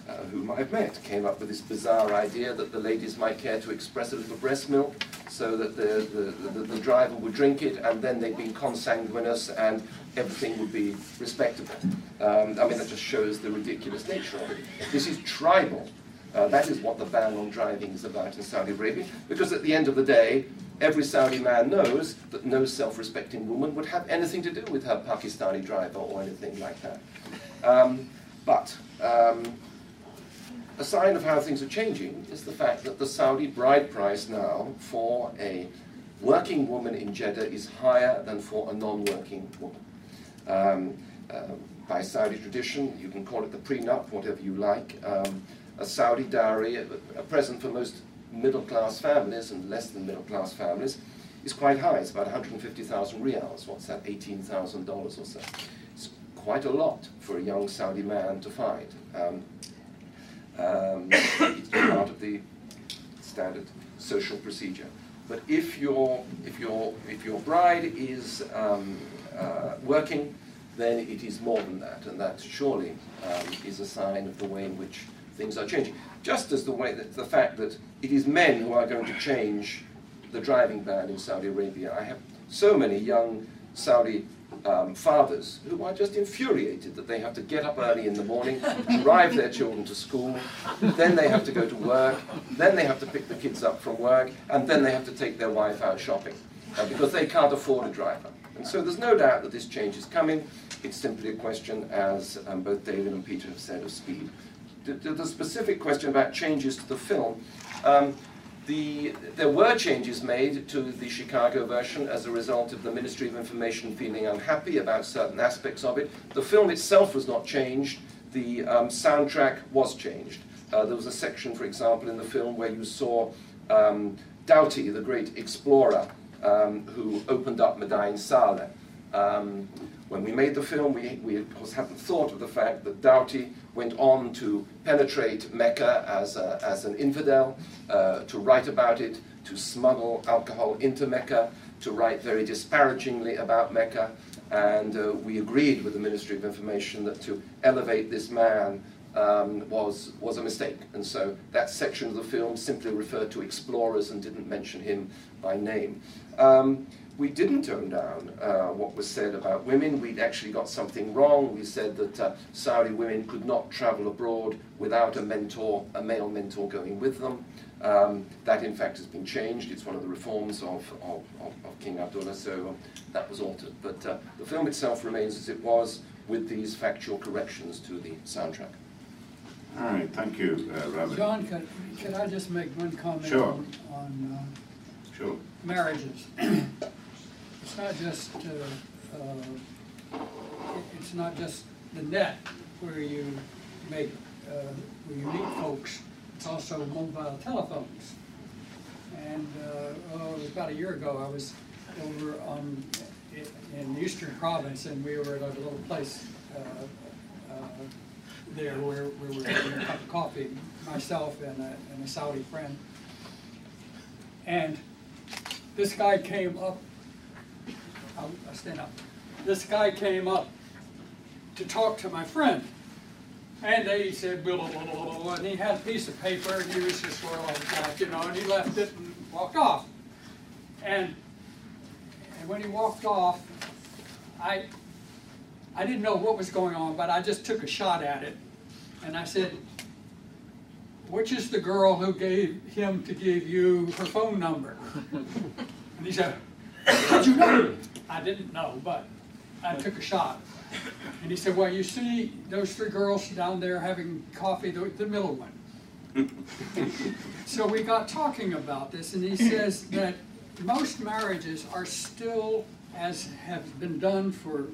uh, whom I've met came up with this bizarre idea that the ladies might care to express a little breast milk so that the, the, the, the driver would drink it and then they'd be consanguineous and everything would be respectable. Um, I mean, that just shows the ridiculous nature of it. This is tribal. Uh, that is what the ban on driving is about in Saudi Arabia, because at the end of the day, every Saudi man knows that no self-respecting woman would have anything to do with her Pakistani driver or anything like that. Um, but um, a sign of how things are changing is the fact that the Saudi bride price now for a working woman in Jeddah is higher than for a non-working woman. Um, uh, by Saudi tradition, you can call it the prenup, whatever you like. Um, a Saudi dowry, a, a present for most middle-class families and less than middle-class families, is quite high. It's about 150,000 riyals. What's that? $18,000 or so. It's quite a lot for a young Saudi man to find. Um, um, <coughs> it's part of the standard social procedure. But if your if your if your bride is um, uh, working, then it is more than that, and that surely um, is a sign of the way in which things are changing. Just as the way that the fact that it is men who are going to change the driving ban in Saudi Arabia. I have so many young Saudi um, fathers who are just infuriated that they have to get up early in the morning, <laughs> drive their children to school, then they have to go to work, then they have to pick the kids up from work, and then they have to take their wife out shopping uh, because they can't afford a driver. And so there's no doubt that this change is coming. It's simply a question, as um, both David and Peter have said, of speed. The, the, specific question about changes to the film, um, the, there were changes made to the Chicago version as a result of the Ministry of Information feeling unhappy about certain aspects of it. The film itself was not changed, the um, soundtrack was changed. Uh, there was a section, for example, in the film where you saw um, Doughty, the great explorer, um, who opened up Madain Saleh. Um, when we made the film, we, we of course hadn't thought of the fact that Doughty went on to penetrate Mecca as, a, as an infidel, uh, to write about it, to smuggle alcohol into Mecca, to write very disparagingly about Mecca, and uh, we agreed with the Ministry of Information that to elevate this man um, was, was a mistake. And so that section of the film simply referred to explorers and didn't mention him by name. Um, we didn't tone down uh, what was said about women. We'd actually got something wrong. We said that uh, Saudi women could not travel abroad without a mentor, a male mentor going with them. Um, that, in fact, has been changed. It's one of the reforms of, of, of, King Abdullah, so um, that was altered. But uh, the film itself remains as it was with these factual corrections to the soundtrack. All right, thank you, uh, Robert. John, could, could I just make one comment Sure. on, on uh, Sure. marriages? <clears throat> It's not just, uh, uh, it- it's not just the net where you make, uh, where you meet folks, it's also mobile telephones. And, uh, oh, it was about a year ago, I was over on, in the Eastern Province, and we were at a little place, uh, there where we were having a cup of coffee, myself and a, and a Saudi friend. And this guy came up, I'll, I'll stand up. This guy came up to talk to my friend. And they said, blah, blah, blah, blah, blah, and he had a piece of paper, and he was just sort of like that, you know, and he left it and walked off. And, and when he walked off, I, I didn't know what was going on, but I just took a shot at it. And I said, which is the girl who gave him to give you her phone number? <laughs> And he said, how'd you know? I didn't know, but I took a shot. And he said, well, you see those three girls down there having coffee, the, the middle one. So we got talking about this, and he says that most marriages are still, as have been done for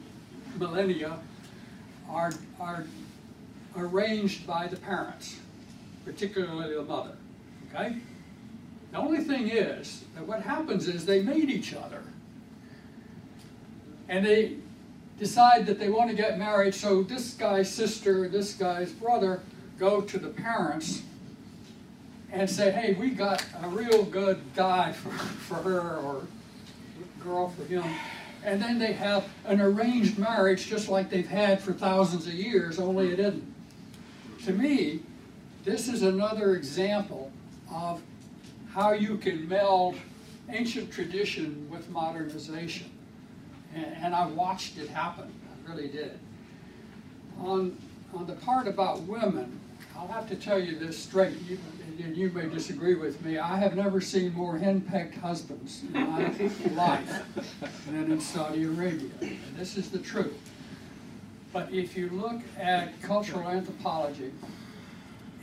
millennia, are, are arranged by the parents, particularly the mother, okay? The only thing is, that what happens is they meet each other. And they decide that they want to get married, so this guy's sister, this guy's brother go to the parents and say, hey, we got a real good guy for, for her or girl for him. And then they have an arranged marriage just like they've had for thousands of years, only it isn't. To me, this is another example of how you can meld ancient tradition with modernization. And, and I watched it happen, I really did. On, on the part about women, I'll have to tell you this straight, you, and you may disagree with me. I have never seen more henpecked husbands in my life than in Saudi Arabia. And this is the truth. But if you look at cultural anthropology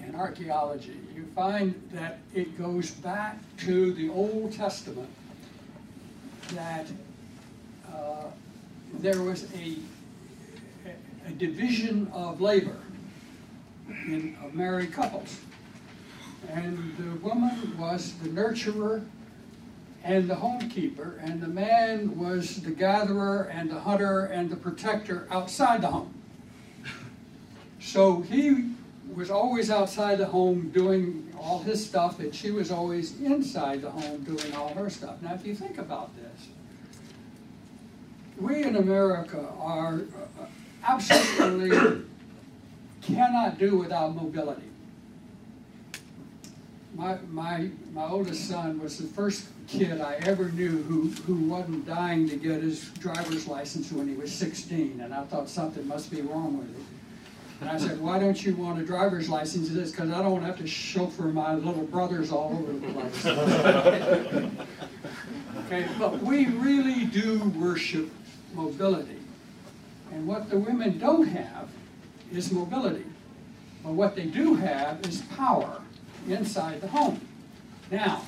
and archaeology, you find that it goes back to the Old Testament that uh, there was a, a division of labor in of married couples. And the woman was the nurturer and the homekeeper, and the man was the gatherer and the hunter and the protector outside the home. So he was always outside the home doing all his stuff, and she was always inside the home doing all her stuff. Now, if you think about this, we in America are uh, absolutely <coughs> cannot do without mobility. My, my, my oldest son was the first kid I ever knew who, who wasn't dying to get his driver's license when he was 16, and I thought something must be wrong with it. And I said, why don't you want a driver's license? He says, because I don't want to have to chauffeur my little brothers all over the place. <laughs> okay, but we really do worship mobility. And what the women don't have is mobility. But what they do have is power inside the home. Now,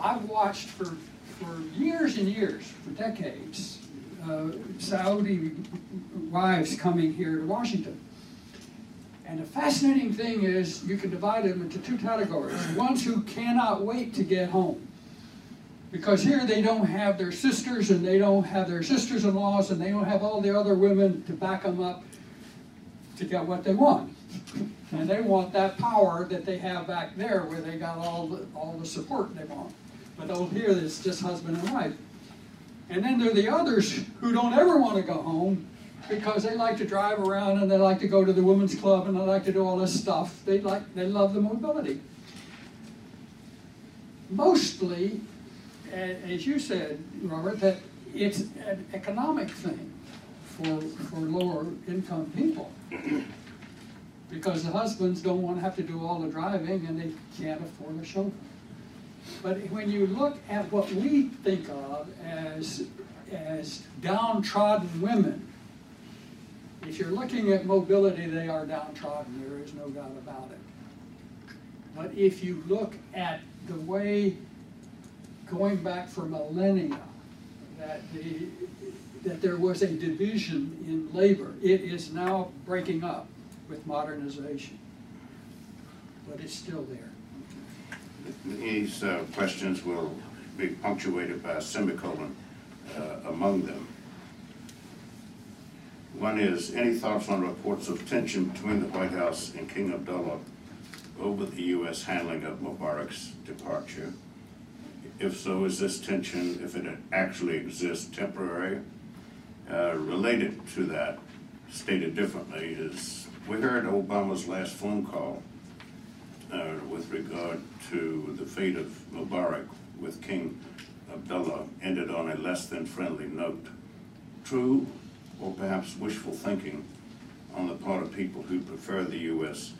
I've watched for, for years and years, for decades, uh, Saudi wives coming here to Washington. And the fascinating thing is you can divide them into two categories. Ones who cannot wait to get home. Because here they don't have their sisters and they don't have their sisters-in-laws and they don't have all the other women to back them up to get what they want. And they want that power that they have back there where they got all the, all the support they want. But over here, it's just husband and wife. And then there are the others who don't ever want to go home because they like to drive around and they like to go to the women's club and they like to do all this stuff. They like they love the mobility. Mostly, as you said, Robert, that it's an economic thing for for lower income people. Because the husbands don't want to have to do all the driving and they can't afford a chauffeur. But when you look at what we think of as, as downtrodden women, if you're looking at mobility, they are downtrodden, there is no doubt about it. But if you look at the way, going back for millennia, that, the, that there was a division in labor, it is now breaking up with modernization. But it's still there. These uh, questions will be punctuated by a semicolon uh, among them. One is, any thoughts on reports of tension between the White House and King Abdullah over the U.S. handling of Mubarak's departure? If so, is this tension, if it actually exists, temporary? Uh, Related to that, stated differently, is we heard Obama's last phone call uh, with regard to the fate of Mubarak with King Abdullah ended on a less than friendly note. True, or perhaps wishful thinking on the part of people who prefer the U.S.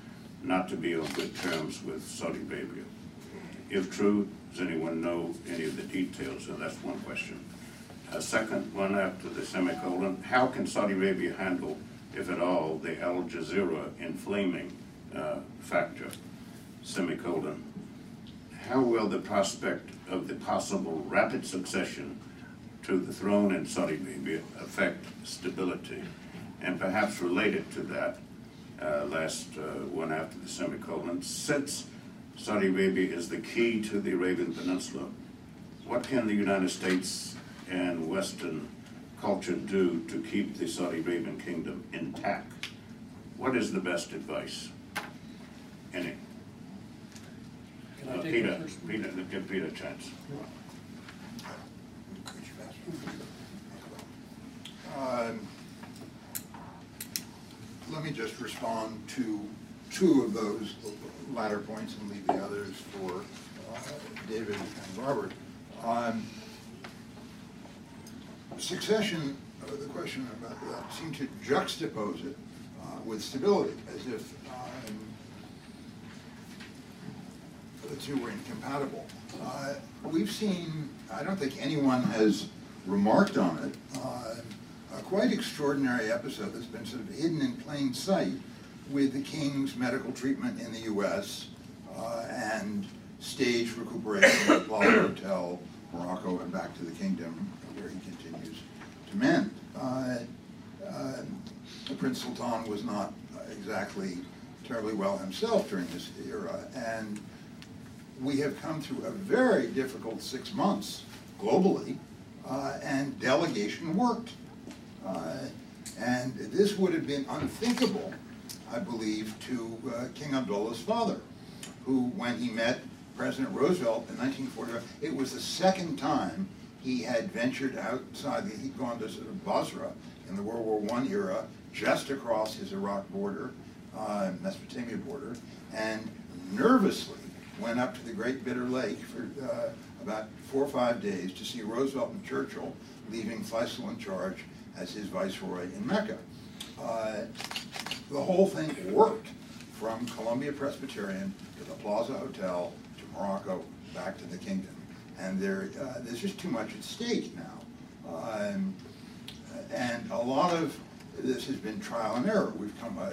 not to be on good terms with Saudi Arabia. If true, does anyone know any of the details? And that's one question. A second one after the semicolon, how can Saudi Arabia handle, if at all, the Al Jazeera inflaming uh, factor? Semicolon. How will the prospect of the possible rapid succession to the throne in Saudi Arabia affect stability? And perhaps related to that, uh, last uh, one after the semicolon, since Saudi Arabia is the key to the Arabian Peninsula, what can the United States and Western culture do to keep the Saudi Arabian kingdom intact? What is the best advice? Any? Can I Uh, take Peter, first? Peter, give Peter a chance. Could you pass me? Um, Let me just respond to two of those latter points and leave the others for uh, David and Robert. Um, Succession, uh, the question about that, seemed to juxtapose it uh, with stability, as if um, the two were incompatible. Uh, We've seen, I don't think anyone has remarked on it, uh, a quite extraordinary episode that's been sort of hidden in plain sight with the king's medical treatment in the U.S. uh, and staged recuperation at Plaza Hotel, Morocco, and back to the kingdom, to mend. Uh, uh, Prince Sultan was not exactly terribly well himself during this era, and we have come through a very difficult six months globally, uh, and delegation worked. Uh, and this would have been unthinkable, I believe, to uh, King Abdullah's father, who, when he met President Roosevelt in 1945, it was the second time he had ventured outside. He'd gone to sort of Basra in the World War I era, just across his Iraq border, uh, Mesopotamia border, and nervously went up to the Great Bitter Lake for uh, about four or five days to see Roosevelt and Churchill, leaving Faisal in charge as his viceroy in Mecca. Uh, the whole thing worked from Columbia Presbyterian to the Plaza Hotel to Morocco back to the kingdom. And uh, there's just too much at stake now. Um, and a lot of this has been trial and error. We've come a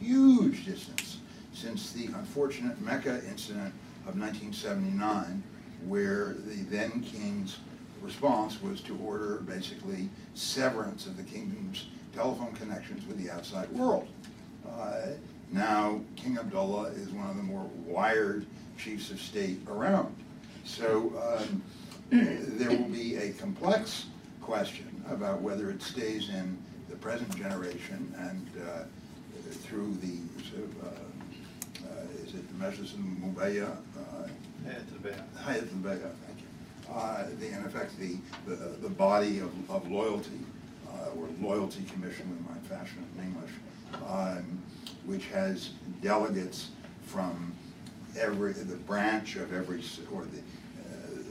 huge distance since the unfortunate Mecca incident of 1979, where the then king's response was to order basically severance of the kingdom's telephone connections with the outside world. Uh, now, King Abdullah is one of the more wired chiefs of state around. So um, there will be a complex question about whether it stays in the present generation and uh, through the sort of, uh, uh, is it the Majlis al-Mubayya? uh, Hayat al-Bay'a, thank you. Uh, the, in effect, the, the, the body of, of loyalty, uh, or loyalty commission, we might fashion it in English, um, which has delegates from every, the branch of every, or the uh,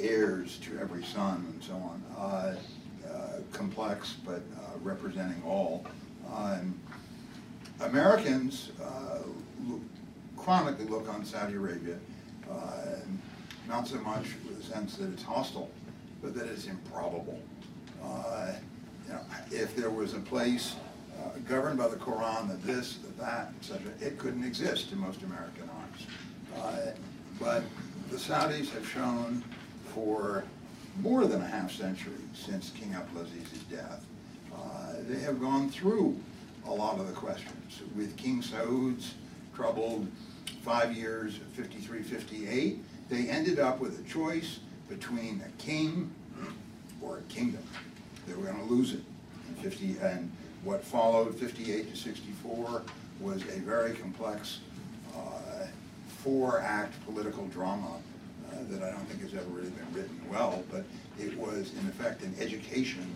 heirs to every son and so on. Uh, uh, complex, but uh, representing all. Um, Americans uh, look- chronically look on Saudi Arabia, uh, not so much with the sense that it's hostile, but that it's improbable. You know, If there was a place governed by the Quran, that this, that that, et cetera, it couldn't exist in most American. Uh, But the Saudis have shown for more than a half century since King Abdulaziz's death, uh, they have gone through a lot of the questions. With King Saud's troubled five years, 53, 58, they ended up with a choice between a king or a kingdom. They were gonna lose it in 50, and what followed 58 to 64 was a very complex uh, four-act political drama uh, that I don't think has ever really been written well, but it was in effect an education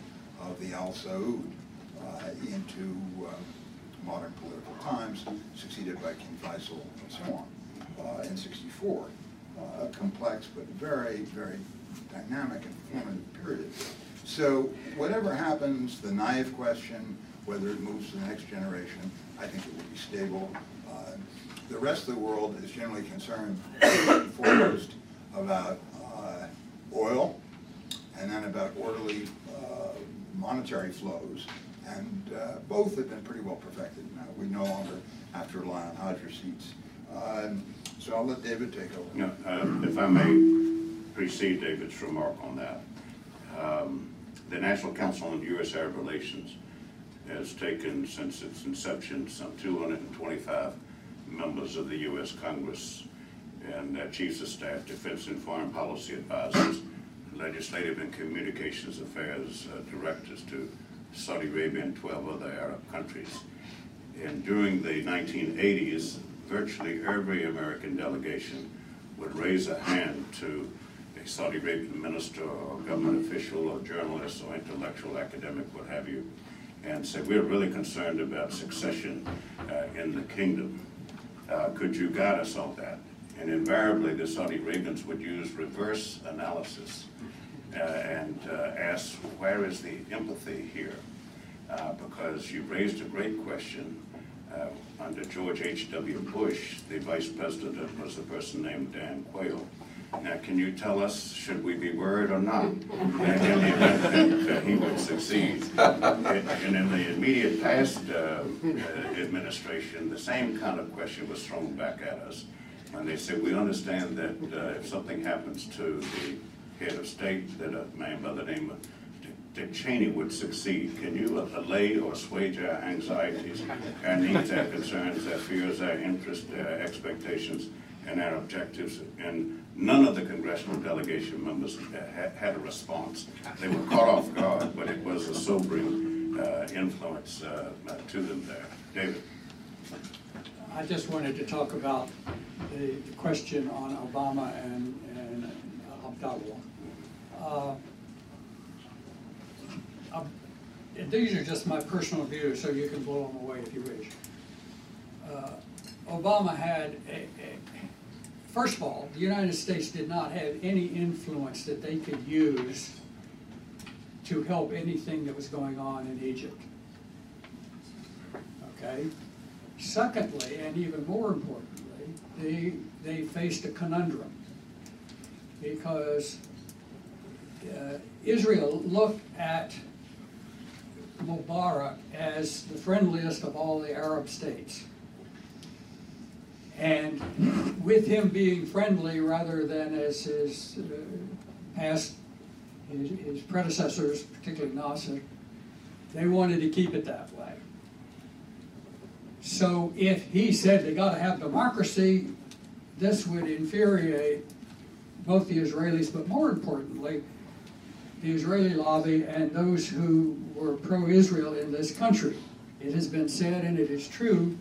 of the Al Saud uh, into um, modern political times, succeeded by King Faisal and so on uh, in 64. Uh, A complex but very, very dynamic and formative period. So whatever happens, the naive question, whether it moves to the next generation, I think it will be stable. The rest of the world is generally concerned foremost about uh, oil and then about orderly uh, monetary flows. And uh, both have been pretty well perfected now. We no longer have to rely on receipts. Um, So I'll let David take over. No, uh, If I may precede David's remark on that. Um, The National Council on U.S.-Arab Relations has taken, since its inception, some 225 members of the U.S. Congress and uh, chiefs of staff, defense and foreign policy advisors, legislative and communications affairs uh, directors to Saudi Arabia and 12 other Arab countries. And during the 1980s, virtually every American delegation would raise a hand to a Saudi Arabian minister or government official or journalist or intellectual academic, what have you, and say, we're really concerned about succession uh, in the kingdom. Uh, Could you guide us on that? And invariably, the Saudi Arabians would use reverse analysis uh, and uh, ask, where is the empathy here? Uh, Because you raised a great question. Uh, Under George H.W. Bush, the vice president was a person named Dan Quayle. Now, can you tell us, should we be worried or not? In the event that he would succeed. And in the immediate past uh, uh, administration, the same kind of question was thrown back at us. And they said, we understand that uh, if something happens to the head of state, that a man by the name of Dick Cheney would succeed. Can you allay or assuage our anxieties, our needs, our concerns, our fears, our interests, our expectations, and our objectives? And none of the congressional delegation members uh, had, had a response. They were caught off guard, but it was a sobering uh, influence uh, uh, to them there. David? I just wanted to talk about the the question on Obama and, and Abdallah. Uh, um, These are just my personal views, so you can blow them away if you wish. Uh, Obama had, a- a- first of all, the United States did not have any influence that they could use to help anything that was going on in Egypt. Okay? Secondly, and even more importantly, they, they faced a conundrum. Because uh, Israel looked at Mubarak as the friendliest of all the Arab states. And with him being friendly rather than as his uh, past, his, his predecessors, particularly Nasser, they wanted to keep it that way. So if he said they gotta have democracy, this would infuriate both the Israelis, but more importantly, the Israeli lobby and those who were pro-Israel in this country. It has been said, and it is true,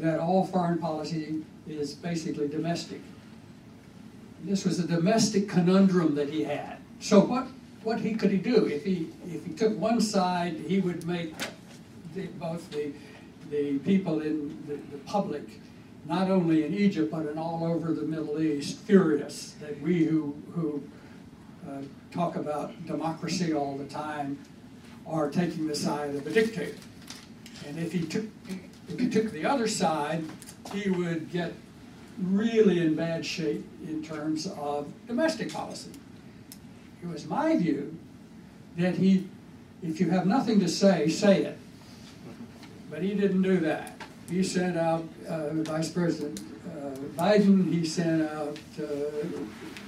that all foreign policy is basically domestic. This was a domestic conundrum that he had. So what, what he could he do? If he, if he took one side, he would make the, both the, the people in the, the public, not only in Egypt, but in all over the Middle East, furious that we who, who uh, talk about democracy all the time are taking the side of a dictator. And if he took, if he took the other side, he would get really in bad shape in terms of domestic policy. It was my view that he, if you have nothing to say, say it. But he didn't do that. He sent out uh, Vice President uh, Biden, he sent out uh,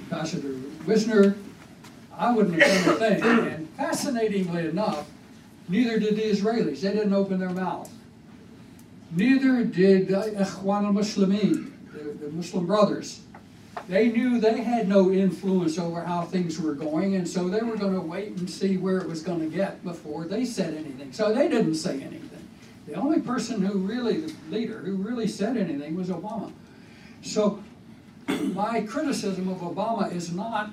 Ambassador Wisner. I wouldn't have done a thing. And fascinatingly enough, neither did the Israelis. They didn't open their mouth. Neither did uh, Ikhwan al-Muslimin. the, the Muslim Brothers. They knew they had no influence over how things were going, and so they were gonna wait and see where it was gonna get before they said anything. So they didn't say anything. The only person who really, the leader, who really said anything was Obama. So <clears throat> my criticism of Obama is not,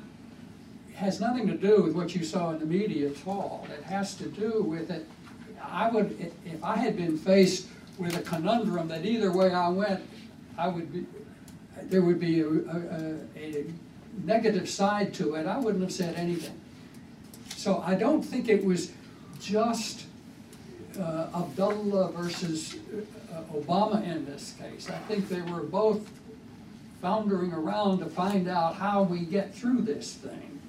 has nothing to do with what you saw in the media at all. It has to do with it, I would, if I had been faced with a conundrum that either way I went, I would be, there would be a, a, a negative side to it, I wouldn't have said anything. So I don't think it was just uh, Abdullah versus uh, Obama in this case. I think they were both floundering around to find out how we get through this thing.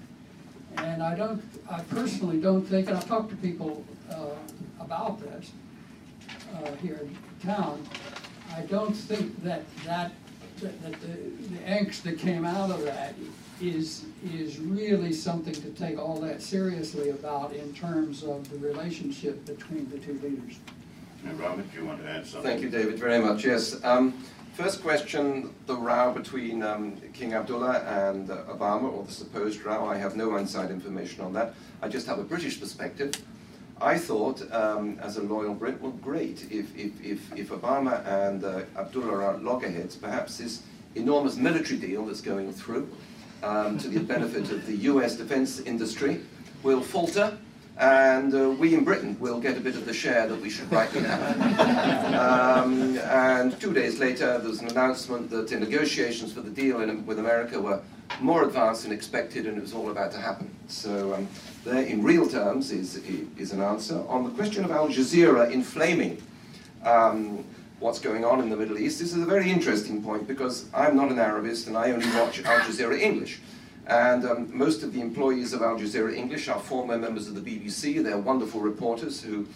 And I don't, I personally don't think, and I've talked to people uh, about this uh, here in town, I don't think that that, that that the the angst that came out of that is, is really something to take all that seriously about in terms of the relationship between the two leaders. And Robert, do you want to add something? Thank you, David, very much. Yes. Um, first question, the row between um, King Abdullah and uh, Obama, or the supposed row. I have no inside information on that. I just have a British perspective. I thought, um, as a loyal Brit, well, great, if, if, if, if Obama and uh, Abdullah are loggerheads, perhaps this enormous military deal that's going through um, to the benefit of the US defense industry will falter, and uh, we in Britain will get a bit of the share that we should rightly have. um, and two days later, there's an announcement that the negotiations for the deal in, with America were more advanced than expected, and it was all about to happen. So um, there, in real terms, is, is an answer. On the question of Al Jazeera inflaming um, what's going on in the Middle East, this is a very interesting point because I'm not an Arabist and I only watch Al Jazeera English. And um, most of the employees of Al Jazeera English are former members of the BBC. They're wonderful reporters who,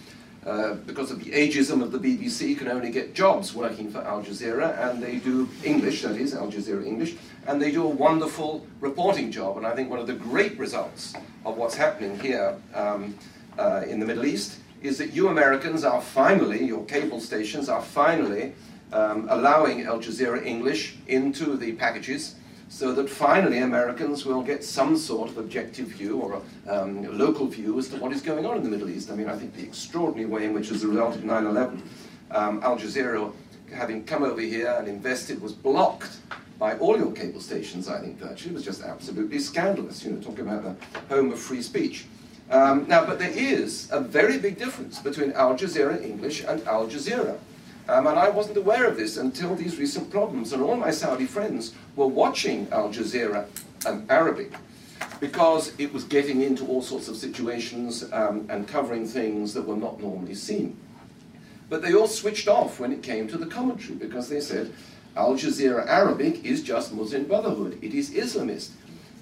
uh, because of the ageism of the BBC, can only get jobs working for Al Jazeera. And they do English, that is, Al Jazeera English. And they do a wonderful reporting job. And I think one of the great results of what's happening here um, uh, in the Middle East is that you Americans are finally, your cable stations are finally um, allowing Al Jazeera English into the packages so that finally Americans will get some sort of objective view or a um, local view as to what is going on in the Middle East. I mean, I think the extraordinary way in which, as a result of 9 11, um, Al Jazeera, having come over here and invested, was blocked by all your cable stations, I think, virtually. It was just absolutely scandalous, you know, talking about the home of free speech. Um, now, but there is a very big difference between Al Jazeera English and Al Jazeera. Um, and I wasn't aware of this until these recent problems. And all my Saudi friends were watching Al Jazeera um, Arabic because it was getting into all sorts of situations um, and covering things that were not normally seen. But they all switched off when it came to the commentary because they said Al Jazeera Arabic is just Muslim Brotherhood, it is Islamist.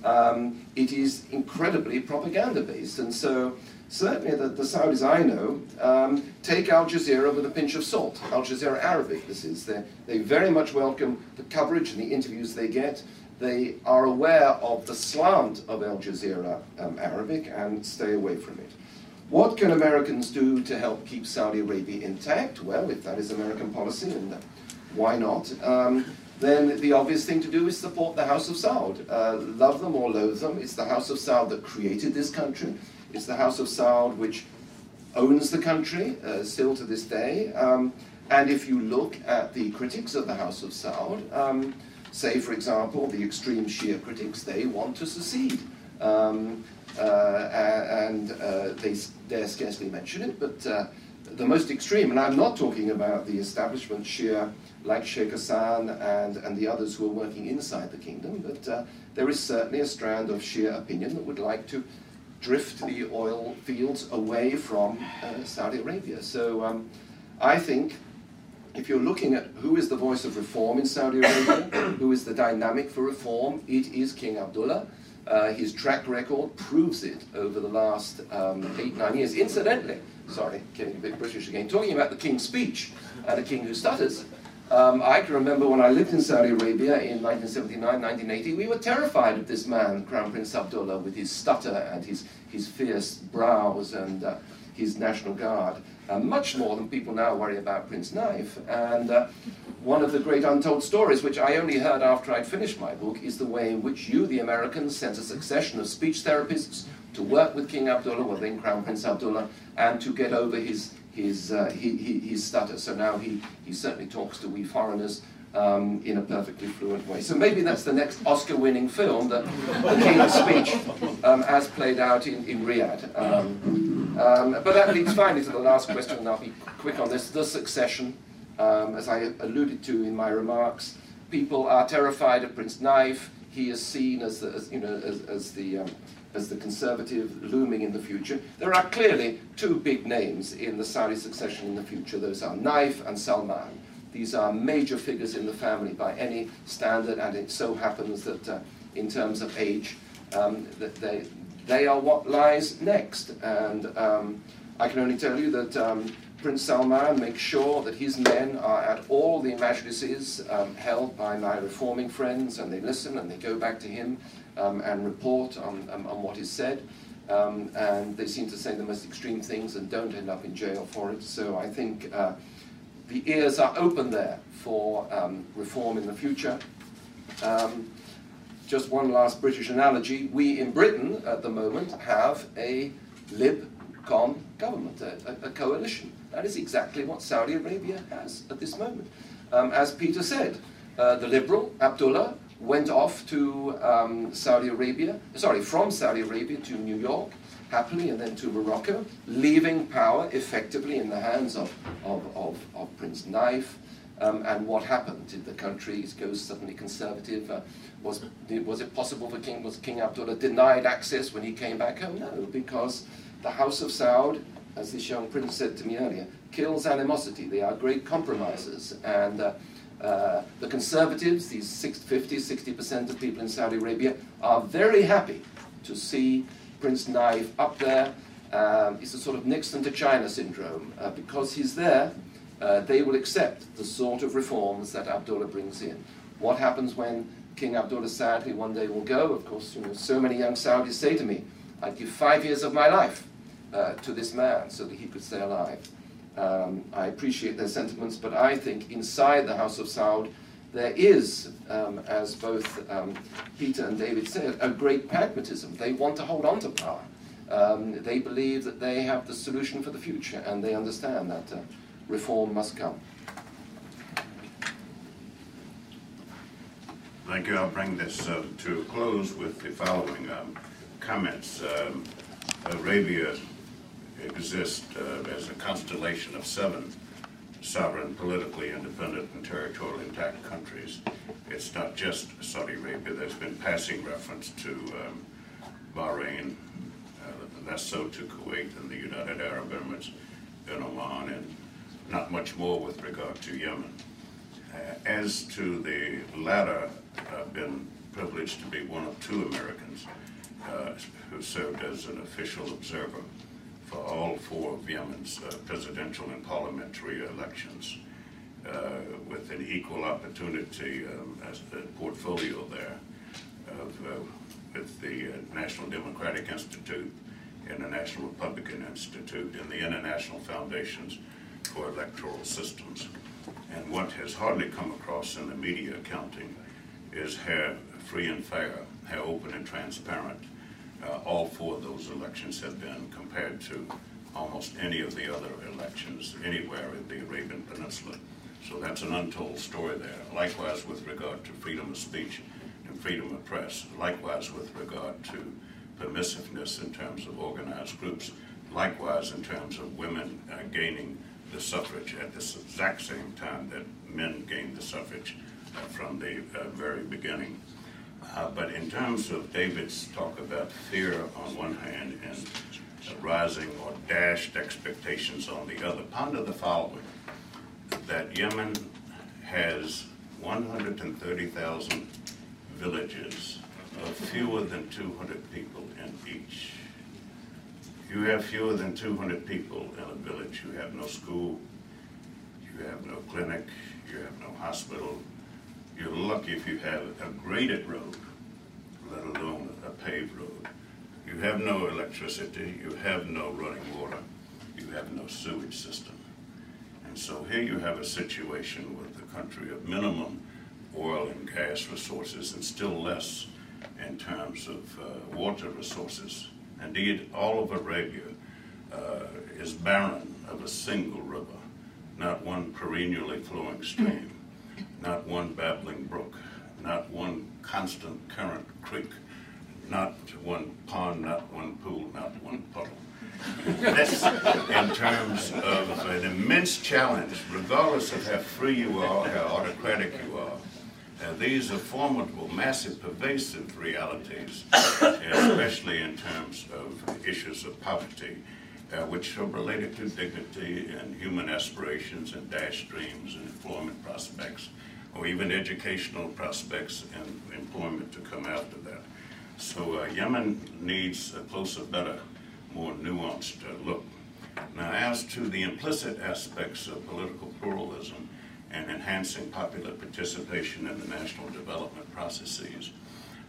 Um, it is incredibly propaganda based. And so certainly the, the Saudis I know um, take Al Jazeera with a pinch of salt. Al Jazeera Arabic, this is. They, they very much welcome the coverage and the interviews they get. They are aware of the slant of Al Jazeera um, Arabic and stay away from it. What can Americans do to help keep Saudi Arabia intact? Well, if that is American policy, and why not? Um, then the obvious thing to do is support the House of Saud. Uh, love them or loathe them, it's the House of Saud that created this country. It's the House of Saud which owns the country uh, still to this day. Um, and if you look at the critics of the House of Saud, um, say, for example, the extreme Shia critics, they want to secede. Um, uh, and uh, they dare scarcely mention it, but uh, the most extreme, and I'm not talking about the establishment Shia like Sheikh Hassan and, and the others who are working inside the kingdom, but uh, there is certainly a strand of Shia opinion that would like to drift the oil fields away from uh, Saudi Arabia. So um, I think if you're looking at who is the voice of reform in Saudi Arabia, <coughs> who is the dynamic for reform, it is King Abdullah. Uh, his track record proves it over the last um, eight, nine years. Incidentally, sorry, getting a bit British again, talking about the King's speech and the King who stutters. Um, I can remember when I lived in Saudi Arabia in 1979, 1980, we were terrified of this man, Crown Prince Abdullah, with his stutter and his, his fierce brows and uh, his National Guard, uh, much more than people now worry about Prince Naif. And uh, one of the great untold stories, which I only heard after I'd finished my book, is the way in which you, the Americans, sent a succession of speech therapists to work with King Abdullah, well then Crown Prince Abdullah, and to get over his his, uh, he, he, his stutter. So now he, he certainly talks to we foreigners um, in a perfectly fluent way. So maybe that's the next Oscar-winning film, the, the King's Speech, um, as played out in, in Riyadh. Um, um, but that leads finally to the last question, and I'll be quick on this, the succession. Um, as I alluded to in my remarks, people are terrified of Prince Naif. He is seen as, the, as you know, as, as the um, as the conservative looming in the future. There are clearly two big names in the Saudi succession in the future. Those are Naif and Salman. These are major figures in the family by any standard, and it so happens that uh, in terms of age, um, that they, they are what lies next. And um, I can only tell you that um, Prince Salman makes sure that his men are at all the majlises um, held by my reforming friends, and they listen and they go back to him um, and report on, um, on what is said. Um, and they seem to say the most extreme things and don't end up in jail for it. So I think uh, the ears are open there for um, reform in the future. Um, just one last British analogy. We in Britain at the moment have a Lib Con government, a, a, coalition. That is exactly what Saudi Arabia has at this moment. Um, as Peter said, uh, the liberal, Abdullah, went off to um, Saudi Arabia, sorry, from Saudi Arabia to New York, happily, and then to Morocco, leaving power effectively in the hands of, of, of, of Prince Naif. Um, and what happened? Did the country go suddenly conservative? Uh, was, was it possible for King, was King Abdullah denied access when he came back home? No, because the House of Saud, as this young prince said to me earlier, kills animosity. They are great compromisers. And uh, uh, the conservatives, these 50, 60% of people in Saudi Arabia, are very happy to see Prince Naif up there. Um, it's a sort of Nixon to China syndrome. Uh, because he's there, uh, they will accept the sort of reforms that Abdullah brings in. What happens when King Abdullah sadly one day will go? Of course, you know, so many young Saudis say to me, I'd give five years of my life uh, to this man so that he could stay alive. Um, I appreciate their sentiments, but I think inside the House of Saud there is, um, as both um, Peter and David said, a great pragmatism. They want to hold on to power. Um, they believe that they have the solution for the future, and they understand that uh, reform must come. Thank you. I'll bring this uh, to a close with the following um, comments. Um, Arabia exist uh, as a constellation of seven sovereign, politically independent, and territorially intact countries. It's not just Saudi Arabia. There's been passing reference to um, Bahrain, uh, less so to Kuwait and the United Arab Emirates and Oman, and not much more with regard to Yemen. Uh, as to the latter, I've been privileged to be one of two Americans uh, who served as an official observer for all four of Yemen's uh, presidential and parliamentary elections uh, with an equal opportunity um, as the portfolio there of, uh, with the uh, National Democratic Institute and the National Republican Institute and the International Foundations for Electoral Systems. And what has hardly come across in the media accounting is how free and fair, how open and transparent uh, all four of those elections have been compared to almost any of the other elections anywhere in the Arabian Peninsula. So that's an untold story there. Likewise with regard to freedom of speech and freedom of press. Likewise with regard to permissiveness in terms of organized groups. Likewise in terms of women uh, gaining the suffrage at this exact same time that men gained the suffrage uh, from the uh, very beginning. Uh, but in terms of David's talk about fear on one hand and uh, rising or dashed expectations on the other, ponder the following, that Yemen has 130,000 villages of fewer than 200 people in each. You have fewer than 200 people in a village. You have no school, you have no clinic, you have no hospital, you're lucky if you have a graded road, let alone a paved road. You have no electricity, you have no running water, you have no sewage system. And so here you have a situation with a country of minimum oil and gas resources and still less in terms of uh, water resources. Indeed, all of Arabia uh, is barren of a single river, not one perennially flowing stream, not one babbling brook, not one constant current creek, not one pond, not one pool, not one puddle. This, in terms of an immense challenge, regardless of how free you are, how autocratic you are. Uh, these are formidable, massive, pervasive realities, especially in terms of issues of poverty, uh, which are related to dignity and human aspirations and dash streams and employment prospects, or even educational prospects and employment to come after that. So uh, Yemen needs a closer, better, more nuanced uh, look. Now, as to the implicit aspects of political pluralism and enhancing popular participation in the national development processes,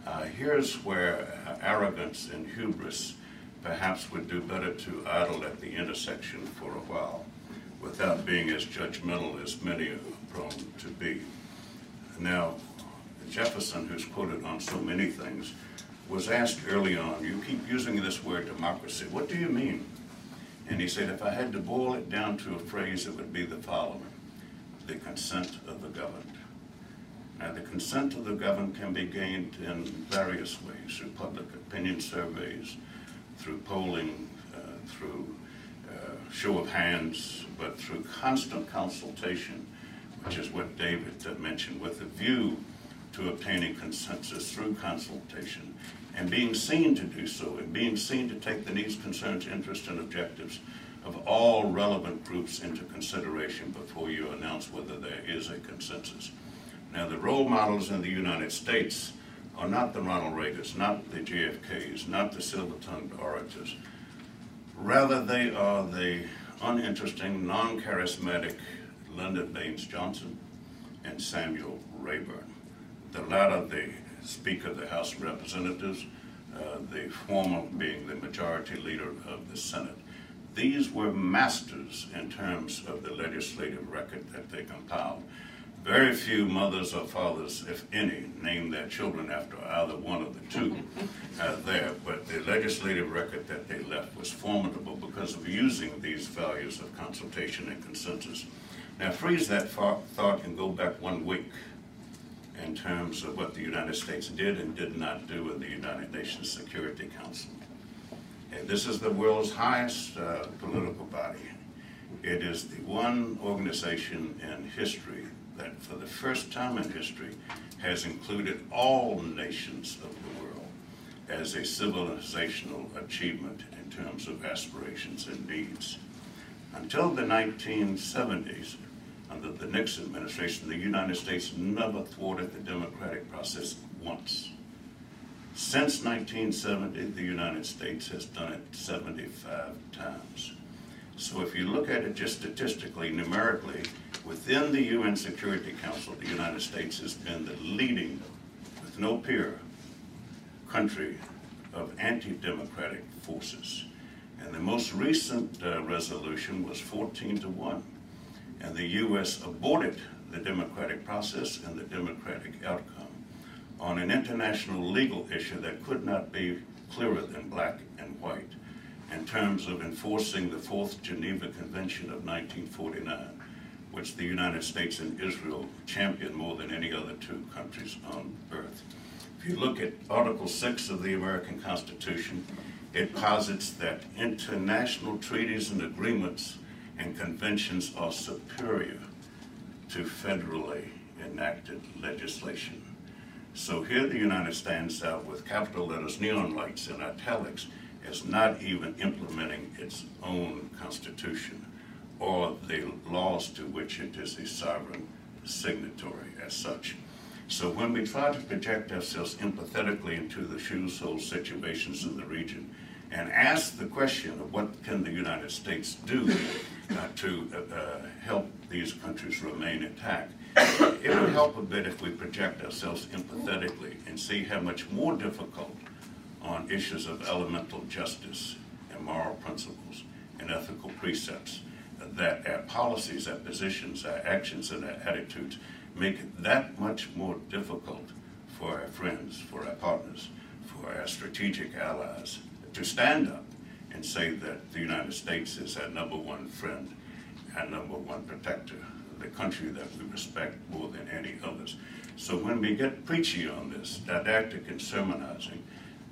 uh, here's where uh, arrogance and hubris perhaps would do better to idle at the intersection for a while without being as judgmental as many are prone to be. Now, Jefferson, who's quoted on so many things, was asked early on, you keep using this word democracy, what do you mean? And he said, if I had to boil it down to a phrase, it would be the following, the consent of the governed. Now, the consent of the governed can be gained in various ways, through public opinion surveys, through polling, uh, through uh, show of hands, but through constant consultation, which is what David mentioned, with a view to obtaining consensus through consultation and being seen to do so and being seen to take the needs, concerns, interests, and objectives of all relevant groups into consideration before you announce whether there is a consensus. Now, the role models in the United States are not the Ronald Reagans, not the JFKs, not the silver-tongued orators. Rather, they are the uninteresting, non-charismatic Lyndon Baines Johnson and Samuel Rayburn. The latter, the Speaker of the House of Representatives, uh, the former being the majority leader of the Senate. These were masters in terms of the legislative record that they compiled. Very few mothers or fathers, if any, named their children after either one of the two <laughs> uh, there, but the legislative record that they left was formidable because of using these values of consultation and consensus. Now freeze that thought and go back one week in terms of what the United States did and did not do in the United Nations Security Council. And this is the world's highest uh, political body. It is the one organization in history that for the first time in history has included all nations of the world as a civilizational achievement in terms of aspirations and needs. Until the 1970s, under the Nixon administration, the United States never thwarted the democratic process once. Since 1970, the United States has done it 75 times. So if you look at it just statistically, numerically, within the UN Security Council, the United States has been the leading, with no peer, country of anti-democratic forces. And the most recent uh, resolution was 14 to 1 and the U.S. aborted the democratic process and the democratic outcome on an international legal issue that could not be clearer than black and white in terms of enforcing the Fourth Geneva Convention of 1949, which the United States and Israel championed more than any other two countries on earth. If you look at Article 6 of the American Constitution, it posits that international treaties and agreements and conventions are superior to federally enacted legislation. So here the United stands out with capital letters, neon lights, and italics as not even implementing its own constitution or the laws to which it is a sovereign signatory as such. So when we try to project ourselves empathetically into the shoes hole situations in the region and ask the question of what can the United States do uh, to uh, help these countries remain intact. It would help a bit if we project ourselves empathetically and see how much more difficult on issues of elemental justice and moral principles and ethical precepts, that our policies, our positions, our actions, and our attitudes make it that much more difficult for our friends, for our partners, for our strategic allies to stand up and say that the United States is our number one friend, our number one protector, the country that we respect more than any others. So when we get preachy on this, didactic and sermonizing,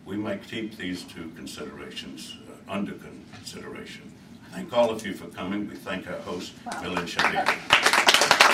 we might keep these two considerations uh, under consideration. Thank all of you for coming. We thank our host, Bill and Shadia.